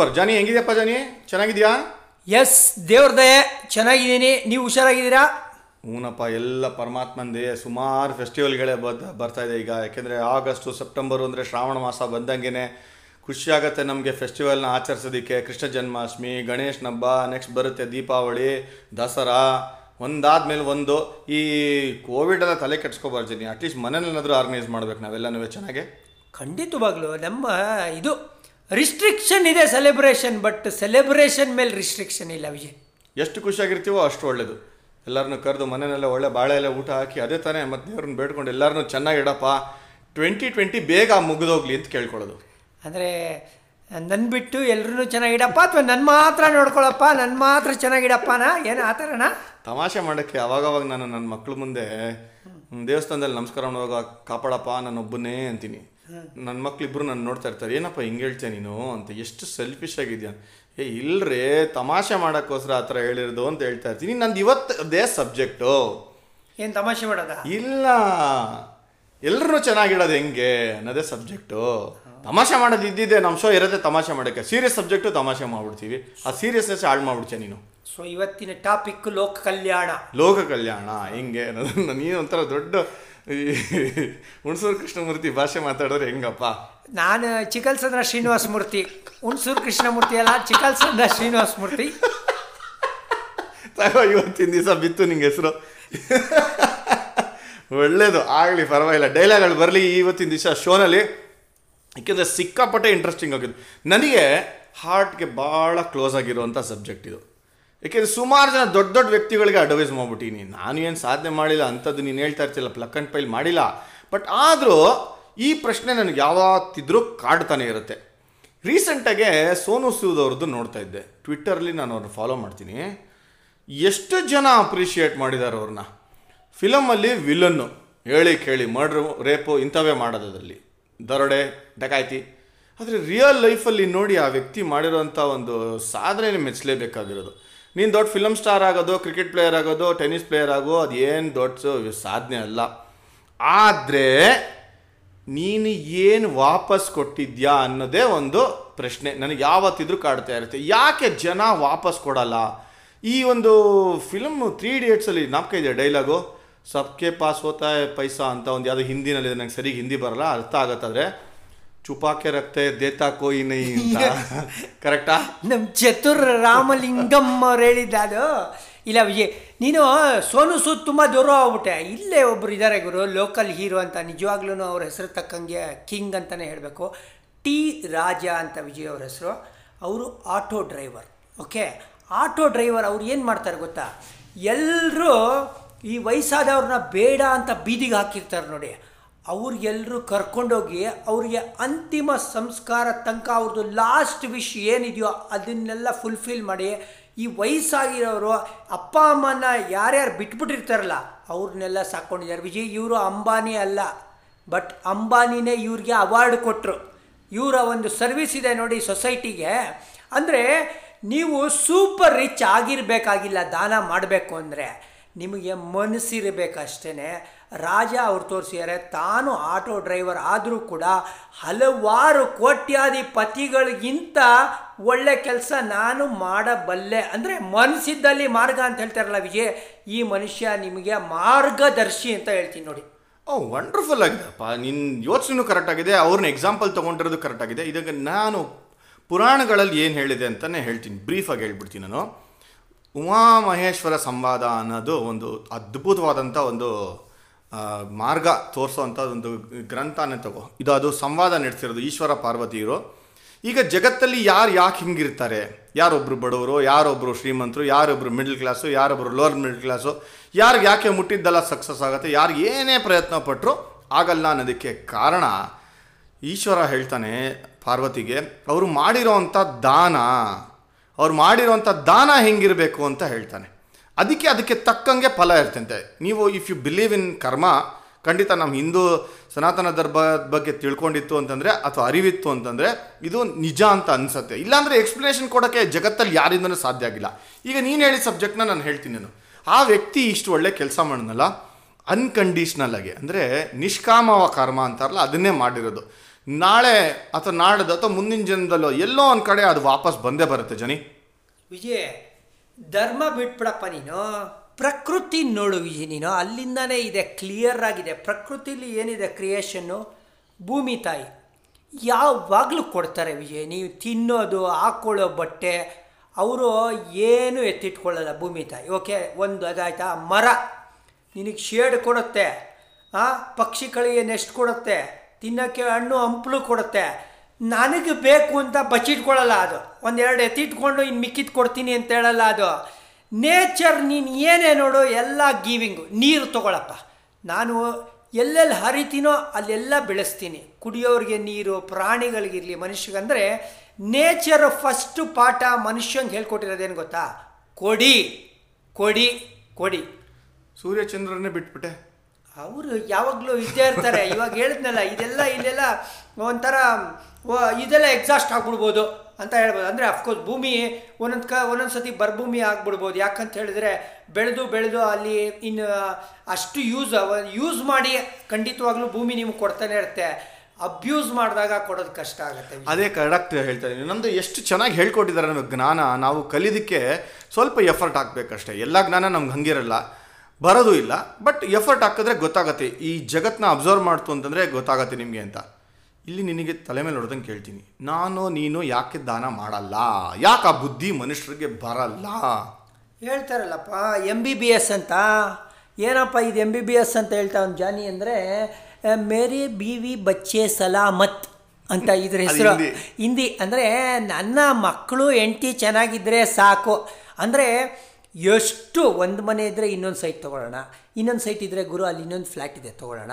Super Johnny ಹೆಂಗಿದ್ಯಪ್ಪ Johnny? ಚೆನ್ನಾಗಿದ್ಯಾ? Yes ದೇವ್ರ ದಯೆ ಚೆನ್ನಾಗಿದ್ದೀನಿ. ನೀವು ಹುಷಾರಾಗಿದ್ದೀರಾ? ಹ್ಞೂನಪ್ಪ ಎಲ್ಲ ಪರಮಾತ್ಮಂದೇ ಸುಮಾರು ಫೆಸ್ಟಿವಲ್ಗಳೇ ಬದ್ ಬರ್ತಾ ಇದೆ ಈಗ. ಯಾಕೆಂದರೆ ಆಗಸ್ಟು ಸೆಪ್ಟೆಂಬರು ಅಂದರೆ ಶ್ರಾವಣ ಮಾಸ ಬಂದಂಗೆ ಖುಷಿಯಾಗತ್ತೆ ನಮಗೆ ಫೆಸ್ಟಿವಲ್ನ ಆಚರಿಸೋದಕ್ಕೆ. ಕೃಷ್ಣ ಜನ್ಮಾಷ್ಟಮಿ ಗಣೇಶನ ಹಬ್ಬ ನೆಕ್ಸ್ಟ್ ಬರುತ್ತೆ ದೀಪಾವಳಿ ದಸರಾ. ಒಂದಾದ್ಮೇಲೆ ಒಂದು ಈ ಕೋವಿಡ್ ಎಲ್ಲ ತಲೆ ಕೆಡ್ಸ್ಕೊಬಾರ್ಜಿನಿ ಅಟ್ಲೀಸ್ಟ್ ಮನೇಲೇನಾದರೂ ಆರ್ಗನೈಸ್ ಮಾಡ್ಬೇಕು ನಾವೆಲ್ಲನೂ ಚೆನ್ನಾಗೆ. ಖಂಡಿತವಾಗ್ಲೂ. ನಮ್ಮ ಇದು ರಿಸ್ಟ್ರಿಕ್ಷನ್ ಇದೆ ಸೆಲೆಬ್ರೇಷನ್ ಬಟ್ ಸೆಲೆಬ್ರೇಷನ್ ಮೇಲೆ ರಿಸ್ಟ್ರಿಕ್ಷನ್ ಇಲ್ಲ ವಿಜಯ್. ಎಷ್ಟು ಖುಷಿಯಾಗಿರ್ತೀವೋ ಅಷ್ಟು ಒಳ್ಳೇದು. ಎಲ್ಲರನ್ನು ಕರೆದು ಮನೆಯಲ್ಲ ಒಳ್ಳೆ ಬಾಳೆ ಎಲ್ಲ ಊಟ ಹಾಕಿ ಅದೇ ತಾನೇ ಮತ್ತೆ ದೇವ್ರನ್ನ ಬೇಡ್ಕೊಂಡು ಎಲ್ಲರನ್ನೂ ಚೆನ್ನಾಗಿಡಪ್ಪ. ಟ್ವೆಂಟಿ ಟ್ವೆಂಟಿ ಬೇಗ ಮುಗಿದೋಗ್ಲಿ ಅಂತ ಕೇಳ್ಕೊಳ್ಳೋದು. ಅಂದರೆ ನನ್ನ ಬಿಟ್ಟು ಎಲ್ಲರೂ ಚೆನ್ನಾಗಿಡಪ್ಪ ಅಥವಾ ನನ್ನ ಮಾತ್ರ ನೋಡ್ಕೊಳಪ್ಪ ನನ್ನ ಮಾತ್ರ ಚೆನ್ನಾಗಿಡಪ್ಪನ? ಏನು ಆ ಥರನಾ ತಮಾಷೆ ಮಾಡೋಕ್ಕೆ ಅವಾಗವಾಗ ನಾನು ನನ್ನ ಮಕ್ಕಳ ಮುಂದೆ ದೇವಸ್ಥಾನದಲ್ಲಿ ನಮಸ್ಕಾರ ಮಾಡುವಾಗ ಕಾಪಾಡಪ್ಪ ನಾನು ಒಬ್ಬನೇ ಅಂತೀನಿ. ನನ್ನ ಮಕ್ಳಿಬ್ರು ನಾನು ನೋಡ್ತಾ ಇರ್ತಾರೆ ಏನಪ್ಪ ಹಿಂಗೆ ಹೇಳ್ತೀಯ ನೀನು? ಅಂತ ಎಷ್ಟು ಸೆಲ್ಫಿಶ್ ಆಗಿದ್ಯಾ? ಏ ಇಲ್ರಿ ತಮಾಷೆ ಮಾಡೋಕ್ಕೋಸ್ಕರ ಆ ಥರ ಹೇಳಿರೋದು ಅಂತ ಹೇಳ್ತಾ ಇರ್ತೀನಿ. ನಂದು ಇವತ್ತು ಅದೇ ಸಬ್ಜೆಕ್ಟು ಏನು ತಮಾಷೆ ಮಾಡೋದ? ಇಲ್ಲ. ಎಲ್ಲರೂ ಚೆನ್ನಾಗಿಡೋದು ಹೆಂಗೆ? ಅನ್ನೋದೇ ಸಬ್ಜೆಕ್ಟು ತಮಾಷೆ ಮಾಡೋದು ಇದ್ದಿದ್ದೆ ನಮ್ಮ ಶೋ ಇರೋದೇ ತಮಾಷೆ ಮಾಡೋಕ್ಕೆ ಸೀರಿಯಸ್ ಸಬ್ಜೆಕ್ಟು ತಮಾಷೆ ಮಾಡ್ಬಿಡ್ತೀವಿ. ಆ ಸೀರಿಯಸ್ನೆಸ್ ಹಾಳು ಮಾಡ್ಬಿಡ್ತೀಯ ನೀನು. ಸೊ ಇವತ್ತಿನ ಟಾಪಿಕ್ ಲೋಕ ಕಲ್ಯಾಣ. ಲೋಕ ಕಲ್ಯಾಣ ಹೆಂಗೆ ಅನ್ನೋದನ್ನ ನೀನು ಒಂಥರ ದೊಡ್ಡ ಈ ಹುಣಸೂರು ಕೃಷ್ಣಮೂರ್ತಿ ಭಾಷೆ ಮಾತಾಡೋರು ಹೆಂಗಪ್ಪ? ನಾನು ಚಿಕಲ್ಸಂದ್ರ ಶ್ರೀನಿವಾಸ ಮೂರ್ತಿ. ಹುಣಸೂರು ಕೃಷ್ಣಮೂರ್ತಿ ಅಲ್ಲ ಚಿಕಲ್ಸಂದ್ರ ಶ್ರೀನಿವಾಸ ಮೂರ್ತಿ. ತಗೋ ಇವತ್ತಿನ ದಿವಸ ಬಿತ್ತು ನಿಂಗೆ ಹೆಸರು. ಒಳ್ಳೇದು ಆಗಲಿ ಪರವಾಗಿಲ್ಲ. ಡೈಲಾಗ್ಗಳು ಬರಲಿ ಇವತ್ತಿನ ದಿವಸ ಶೋನಲ್ಲಿ. ಏಕೆಂದರೆ ಸಿಕ್ಕಾಪಟ್ಟೆ ಇಂಟ್ರೆಸ್ಟಿಂಗ್ ಆಗಿದೆ. ನನಗೆ ಹಾರ್ಟ್ಗೆ ಭಾಳ ಕ್ಲೋಸ್ ಆಗಿರುವಂಥ ಸಬ್ಜೆಕ್ಟ್ ಇದು. ಏಕೆಂದರೆ ಸುಮಾರು ಜನ ದೊಡ್ಡ ದೊಡ್ಡ ವ್ಯಕ್ತಿಗಳಿಗೆ ಅಡ್ವೈಸ್ ಮಾಡ್ಬಿಟ್ಟಿನಿ. ನಾನು ಏನು ಸಾಧನೆ ಮಾಡಿಲ್ಲ, ಅಂಥದ್ದು ನೀನು ಹೇಳ್ತಾ ಇರ್ತಿಲ್ಲ ಪ್ಲಕ್ ಅಂಡ್ ಪೈಲ್ ಮಾಡಿಲ್ಲ. ಬಟ್ ಆದರೂ ಈ ಪ್ರಶ್ನೆ ನನಗೆ ಯಾವತ್ತಿದ್ರೂ ಕಾಡ್ತಾನೆ ಇರುತ್ತೆ. ರೀಸೆಂಟಾಗೆ ಸೋನು ಸೂದ್ ಅವ್ರದ್ದು ನೋಡ್ತಾ ಇದ್ದೆ. ಟ್ವಿಟ್ಟರಲ್ಲಿ ನಾನು ಅವ್ರನ್ನ ಫಾಲೋ ಮಾಡ್ತೀನಿ. ಎಷ್ಟು ಜನ ಅಪ್ರಿಷಿಯೇಟ್ ಮಾಡಿದ್ದಾರೆ ಅವ್ರನ್ನ ಫಿಲಮಲ್ಲಿ ವಿಲನ್ನು ಹೇಳಿ ಕೇಳಿ ಮರ್ಡ್ರ್ ರೇಪು ಇಂಥವೇ ಅದರಲ್ಲಿ ದರೋಡೆ, ಡಕಾಯ್ತಿ. ಆದರೆ ರಿಯಲ್ ಲೈಫಲ್ಲಿ ನೋಡಿ ಆ ವ್ಯಕ್ತಿ ಮಾಡಿರೋಂಥ ಒಂದು ಸಾಧನೆ ಮೆಚ್ಚಲೇಬೇಕಾಗಿರೋದು ನೀನು ದೊಡ್ಡ ಫಿಲಮ್ ಸ್ಟಾರ್ ಆಗೋದು ಕ್ರಿಕೆಟ್ ಪ್ಲೇಯರ್ ಆಗೋದು ಟೆನ್ನಿಸ್ ಪ್ಲೇಯರ್ ಆಗೋ, ಅದು ಏನು ದೊಡ್ಡ ಸಾಧನೆ ಅಲ್ಲ. ಆದರೆ, ನೀನು ಏನು ವಾಪಸ್ ಕೊಟ್ಟಿದ್ಯಾ ಅನ್ನೋದೇ ಒಂದು ಪ್ರಶ್ನೆ. ನನಗೆ ಯಾವತ್ತಿದ್ರೂ ಕಾಡ್ತಾ ಇರುತ್ತೆ. ಯಾಕೆ ಜನ ವಾಪಸ್ ಕೊಡಲ್ಲ? ಈ ಒಂದು ಫಿಲಮ್ ತ್ರೀ ಇಡಿಯಟ್ಸಲ್ಲಿ ನಾಪಕ ಇದೆ ಡೈಲಾಗು ಸಬ್ಕೆ ಪಾಸ್ ಹೋತಾ ಪೈಸಾ ಅಂತ ಒಂದು ಯಾವುದೋ ಹಿಂದಿನಲ್ಲಿ ನನಗೆ ಸರಿಗೆ ಹಿಂದಿ ಬರಲ್ಲ, ಅರ್ಥ ಆಗತ್ತಾದ್ರೆ ಚುಪಾಕೆ ರಕ್ತೆ ದೇತಾ ಕೋಯಿ ನೈ ಅಂತ. ಕರೆಕ್ಟಾ ನಮ್ಮ ಚತುರ್ ರಾಮಲಿಂಗಮ್ ಅವ್ರು ಹೇಳಿದ್ದ ಅದು. ಇಲ್ಲ ವಿಜಯ್ ನೀನು ಸೋನು ಸೂದ್ ತುಂಬ ದೂರ ಆಗ್ಬಿಟ್ಟೆ ಇಲ್ಲೇ ಒಬ್ರು ಇದ್ದಾರೆ ಗುರು ಲೋಕಲ್ ಹೀರೋ ಅಂತ. ನಿಜವಾಗ್ಲೂ ಅವ್ರ ಹೆಸರು ತಕ್ಕಂಗೆ ಕಿಂಗ್ ಅಂತಲೇ ಹೇಳಬೇಕು. ಟಿ ರಾಜ ಅಂತ ವಿಜಯ್ ಅವ್ರ ಹೆಸರು. ಅವರು auto driver okay auto driver ಅವ್ರು ಏನು ಮಾಡ್ತಾರೆ ಗೊತ್ತಾ? ಎಲ್ಲರೂ ಈ ವಯಸ್ಸಾದವ್ರನ್ನ ಬೇಡ ಅಂತ ಬೀದಿಗೆ ಹಾಕಿರ್ತಾರೆ ನೋಡಿ. ಅವ್ರಿಗೆಲ್ಲರೂ ಕರ್ಕೊಂಡೋಗಿ ಅವ್ರಿಗೆ ಅಂತಿಮ ಸಂಸ್ಕಾರ ತನಕ ಅವ್ರದ್ದು ಲಾಸ್ಟ್ ವಿಶ್ ಏನಿದೆಯೋ ಅದನ್ನೆಲ್ಲ ಫುಲ್ಫಿಲ್ ಮಾಡಿ, ಈ ವಯಸ್ಸಾಗಿರೋರು ಅಪ್ಪ, ಅಮ್ಮನ ಯಾರ್ಯಾರು ಬಿಟ್ಬಿಟ್ಟಿರ್ತಾರಲ್ಲ ಅವ್ರನ್ನೆಲ್ಲ ಸಾಕ್ಕೊಂಡಿದ್ದಾರೆ ವಿಜಯ್, ಇವರು ಅಂಬಾನಿ ಅಲ್ಲ ಬಟ್ ಅಂಬಾನಿನೇ ಇವ್ರಿಗೆ ಅವಾರ್ಡ್ ಕೊಟ್ಟರು ಇವರ ಒಂದು ಸರ್ವಿಸ್ ಇದೆ ನೋಡಿ ಸೊಸೈಟಿಗೆ ಅಂದರೆ ನೀವು ಸೂಪರ್ ರಿಚ್ ಆಗಿರಬೇಕಾಗಿಲ್ಲ, ದಾನ ಮಾಡಬೇಕು ಅಂದರೆ, ನಿಮಗೆ ಮನಸ್ಸಿರಬೇಕಷ್ಟೇ ರಾಜ ಅವ್ರು ತೋರಿಸಿದ್ದಾರೆ ತಾನು ಆಟೋ ಡ್ರೈವರ್ ಆದರೂ ಕೂಡ ಹಲವಾರು ಕೋಟ್ಯಾಧಿಪತಿಗಳಿಗಿಂತ ಒಳ್ಳೆ ಕೆಲಸ ನಾನು ಮಾಡಬಲ್ಲೆ. ಅಂದರೆ ಮನಸ್ಸಿದ್ದಲ್ಲಿ ಮಾರ್ಗ ಅಂತ ಹೇಳ್ತಾರಲ್ಲ ವಿಜಯ್, ಈ ಮನುಷ್ಯ ನಿಮಗೆ ಮಾರ್ಗದರ್ಶಿ ಅಂತ ಹೇಳ್ತೀನಿ ನೋಡಿ. ಓ ವಂಡರ್ಫುಲ್ ಆಗಿದೆಪ್ಪ ನಿನ್ನ ಯೋಚನೆನೂ ಕರೆಕ್ಟ್ ಆಗಿದೆ ಅವ್ರನ್ನ ಎಕ್ಸಾಂಪಲ್ ತೊಗೊಂಡಿರೋದು ಕರೆಕ್ಟ್ ಆಗಿದೆ. ಇದಕ್ಕೆ ನಾನು ಪುರಾಣಗಳಲ್ಲಿ ಏನು ಹೇಳಿದೆ ಅಂತಲೇ ಹೇಳ್ತೀನಿ. ಬ್ರೀಫಾಗಿ ಹೇಳ್ಬಿಡ್ತೀನಿ ನಾನು. ಉಮಾಮಹೇಶ್ವರ ಸಂವಾದ ಅನ್ನೋದು ಒಂದು ಅದ್ಭುತವಾದಂಥ ಒಂದು ಮಾರ್ಗ ಒಂದು ಗ್ರಂಥನೇ ತಗೋ. ಇದು ಅದು ಸಂವಾದ ನಡೆಸಿರೋದು ಈಶ್ವರ ಪಾರ್ವತಿಯರು. ಈಗ ಜಗತ್ತಲ್ಲಿ ಯಾರು ಯಾಕೆ ಹಿಂಗಿರ್ತಾರೆ? ಯಾರೊಬ್ಬರು ಬಡವರು ಯಾರೊಬ್ಬರು ಶ್ರೀಮಂತರು ಯಾರೊಬ್ಬರು ಮಿಡ್ಲ್ ಕ್ಲಾಸು ಯಾರೊಬ್ಬರು ಲೋವರ್ ಮಿಡ್ಲ್ ಕ್ಲಾಸು ಯಾರಿಗೆ ಯಾಕೆ ಮುಟ್ಟಿದ್ದೆಲ್ಲ ಸಕ್ಸಸ್ ಆಗುತ್ತೆ, ಯಾರು ಏನೇ ಪ್ರಯತ್ನ ಪಟ್ಟರು ಆಗಲ್ಲ ಅನ್ನೋದಕ್ಕೆ ಕಾರಣ ಈಶ್ವರ ಹೇಳ್ತಾನೆ ಪಾರ್ವತಿಗೆ, ಅವರು ಮಾಡಿರೋವಂಥ ದಾನ, ಅವ್ರು ಮಾಡಿರೋವಂಥ ದಾನ ಹೆಂಗಿರಬೇಕು? ಅಂತ ಹೇಳ್ತಾನೆ. ಅದಕ್ಕೆ ಅದಕ್ಕೆ ತಕ್ಕಂಗೆ ಫಲ ಇರ್ತಂತೆ. ನೀವು ಇಫ್ ಯು ಬಿಲೀವ್ ಇನ್ ಕರ್ಮ ಖಂಡಿತ ನಮ್ಮ ಹಿಂದೂ ಸನಾತನ ಧರ್ಮದ ಬಗ್ಗೆ ತಿಳ್ಕೊಂಡಿತ್ತು ಅಂತಂದರೆ ಅಥವಾ ಅರಿವಿತ್ತು ಅಂತಂದರೆ ಇದು ನಿಜ ಅಂತ ಅನಿಸುತ್ತೆ. ಇಲ್ಲಾಂದರೆ ಎಕ್ಸ್ಪ್ಲನೇಷನ್ ಕೊಡೋಕ್ಕೆ ಜಗತ್ತಲ್ಲಿ ಯಾರಿಂದನೂ ಸಾಧ್ಯ ಆಗಿಲ್ಲ. ಈಗ ನೀನು ಹೇಳಿದ ಸಬ್ಜೆಕ್ಟ್ನ ನಾನು ಹೇಳ್ತೀನಿ ನಾನು. ಆ ವ್ಯಕ್ತಿ ಇಷ್ಟು ಒಳ್ಳೆ ಕೆಲಸ ಮಾಡಿದ್ನಲ್ಲ ಅನ್ಕಂಡೀಷ್ನಲ್ ಆಗಿ, ಅಂದರೆ ನಿಷ್ಕಾಮವ ಕರ್ಮ ಅಂತಾರಲ್ಲ, ಅದನ್ನೇ ಮಾಡಿರೋದು. ನಾಳೆ ಅಥವಾ ನಾಡ್ದು ಅಥವಾ ಮುಂದಿನ ಜನದಲ್ಲೋ ಎಲ್ಲೋ ಒಂದು ಕಡೆ ಅದು ವಾಪಸ್ ಬಂದೇ ಬರುತ್ತೆ ಜನಿ. ವಿಜಯ್ ಧರ್ಮ ಬಿಟ್ಬಿಡಪ್ಪ ನೀನು. ಪ್ರಕೃತಿ ನೋಡು ನೀನು. ಅಲ್ಲಿಂದನೇ ಇದೆ ಕ್ಲಿಯರ್ ಆಗಿದೆ. ಪ್ರಕೃತಿಲಿ ಏನಿದೆ ಕ್ರಿಯೇಷನ್ನು ಭೂಮಿ ತಾಯಿ. ಯಾವಾಗಲೂ ಕೊಡ್ತಾರೆ ವಿಜಯ್, ನೀವು ತಿನ್ನೋದು ಹಾಕ್ಕೊಳ್ಳೋ ಬಟ್ಟೆ, ಅವರು ಏನು ಎತ್ತಿಟ್ಕೊಳ್ಳಲ್ಲ ಭೂಮಿ ತಾಯಿ. ಓಕೆ ಒಂದು ಅದಾಯ್ತಾ? ಮರ. ನಿನಗೆ ಶೇಡ್ ಕೊಡುತ್ತೆ ಪಕ್ಷಿಗಳಿಗೆ ನೆಸ್ಟ್ ಕೊಡುತ್ತೆ ತಿನ್ನೋಕ್ಕೆ ಹಣ್ಣು ಹಂಪಲು ಕೊಡುತ್ತೆ. ನನಗೆ ಬೇಕು ಅಂತ ಬಚ್ಚಿಟ್ಕೊಳ್ಳಲ್ಲ ಅದು. ಒಂದೆರಡು ಎತ್ತಿಟ್ಕೊಂಡು ಇನ್ನು ಮಿಕ್ಕಿದ್ ಕೊಡ್ತೀನಿ ಅಂತ ಹೇಳಲ್ಲ ಅದು. ನೇಚರ್ ನೀನು ಏನೇ ನೋಡು, ಎಲ್ಲ ಗೀವಿಂಗು ನೀರು ತಗೊಳಪ್ಪ. ನಾನು ಎಲ್ಲೆಲ್ಲಿ ಹರಿತೀನೋ ಅಲ್ಲೆಲ್ಲ ಬೆಳೆಸ್ತೀನಿ. ಕುಡಿಯೋರಿಗೆ ನೀರು ಪ್ರಾಣಿಗಳಿಗಿರಲಿ ಮನುಷ್ಯಗಂದರೆ ನೇಚರ್ ಫಸ್ಟ್ ಪಾಠ ಮನುಷ್ಯಂಗೆ ಹೇಳ್ಕೊಟ್ಟಿರೋದೇನು ಗೊತ್ತಾ? ಕೊಡಿ. ಕೊಡಿ. ಕೊಡಿ. ಸೂರ್ಯಚಂದ್ರನೇ ಬಿಟ್ಬಿಟ್ಟೆ. ಅವರು ಯಾವಾಗಲೂ ಇದ್ದೇ ಇರ್ತಾರೆ. ಇವಾಗ ಹೇಳಿದ್ನಲ್ಲ, ಇದೆಲ್ಲ ಇಲ್ಲೆಲ್ಲ ಒಂಥರ ಇದೆಲ್ಲ ಎಕ್ಸಾಸ್ಟ್ ಆಗ್ಬಿಡ್ಬೋದು ಅಂತ ಹೇಳ್ಬೋದು. ಅಂದರೆ ಅಫ್ಕೋರ್ಸ್ ಭೂಮಿ, ಒಂದೊಂದು ಕ, ಒಂದೊಂದು ಸತಿ ಬರ್ಭೂಮಿ ಆಗ್ಬಿಡ್ಬೋದು. ಯಾಕಂತ ಹೇಳಿದ್ರೆ ಬೆಳೆದು ಬೆಳೆದು ಅಲ್ಲಿ ಇನ್ನು ಅಷ್ಟು ಯೂಸ್ ಯೂಸ್ ಮಾಡಿ ಖಂಡಿತವಾಗ್ಲೂ ಭೂಮಿ ನಿಮ್ಗೆ ಕೊಡ್ತಾನೆ ಇರುತ್ತೆ. ಅಬ್ಯೂಸ್ ಮಾಡಿದಾಗ ಕೊಡೋದು ಕಷ್ಟ ಆಗುತ್ತೆ. ಅದೇ ಕರೆಕ್ಟ್ ಹೇಳ್ತಾ ಇದ್ದೀನಿ. ನಮ್ಮದು ಎಷ್ಟು ಚೆನ್ನಾಗಿ ಹೇಳ್ಕೊಟ್ಟಿದ್ದಾರೆ ನಮಗೆ ಜ್ಞಾನ. ನಾವು ಕಲಿಯೋದಕ್ಕೆ ಸ್ವಲ್ಪ ಎಫರ್ಟ್ ಹಾಕ್ಬೇಕಷ್ಟೇ. ಎಲ್ಲ ಜ್ಞಾನ ನಮ್ಗೆ ಹಂಗಿರಲ್ಲ. ಬರೋದು ಇಲ್ಲ ಬಟ್ ಎಫರ್ಟ್ ಹಾಕಿದ್ರೆ ಗೊತ್ತಾಗತ್ತೆ. ಈ ಜಗತ್ತನ್ನ ಅಬ್ಸರ್ವ್ ಮಾಡ್ತು ಅಂತಂದರೆ ಗೊತ್ತಾಗತ್ತೆ ನಿಮಗೆ ಅಂತ. ಇಲ್ಲಿ ನಿನಗೆ ತಲೆ ಮೇಲೆ ಹೊಡೆದಂಗೆ ಕೇಳ್ತೀನಿ. ನಾನು ನೀನು ಯಾಕೆ ದಾನ ಮಾಡಲ್ಲ? ಯಾಕೆ ಆ ಬುದ್ಧಿ ಮನುಷ್ಯರಿಗೆ ಬರಲ್ಲ? ಹೇಳ್ತಾರಲ್ಲಪ್ಪ ಎಂ ಬಿ ಬಿ ಎಸ್ ಅಂತ. ಏನಪ್ಪ ಇದು ಎಂ ಬಿ ಬಿ ಎಸ್ ಅಂತ ಹೇಳ್ತಾ ಒಂದು ಜಾನಿ ಅಂದರೆ ಮೇರಿ ಬಿ ವಿ ಬಚ್ಚೆ ಸಲಾಮತ್ ಅಂತ ಇದ್ರ ಹೆಸರು. ಹಿಂದಿ. ಹಿಂದಿ ಅಂದರೆ ನನ್ನ ಮಕ್ಕಳು ಎಂಟಿ ಚೆನ್ನಾಗಿದ್ದರೆ ಸಾಕು. ಅಂದರೆ ಎಷ್ಟು ಒಂದು ಮನೆ ಇದ್ದರೆ ಇನ್ನೊಂದು ಸೈಟ್ ತೊಗೊಳ್ಳೋಣ ಇನ್ನೊಂದು ಸೈಟ್ ಇದ್ದರೆ ಗುರು ಅಲ್ಲಿ ಇನ್ನೊಂದು ಫ್ಲ್ಯಾಟ್ ಇದೆ ತೊಗೊಳ್ಳೋಣ.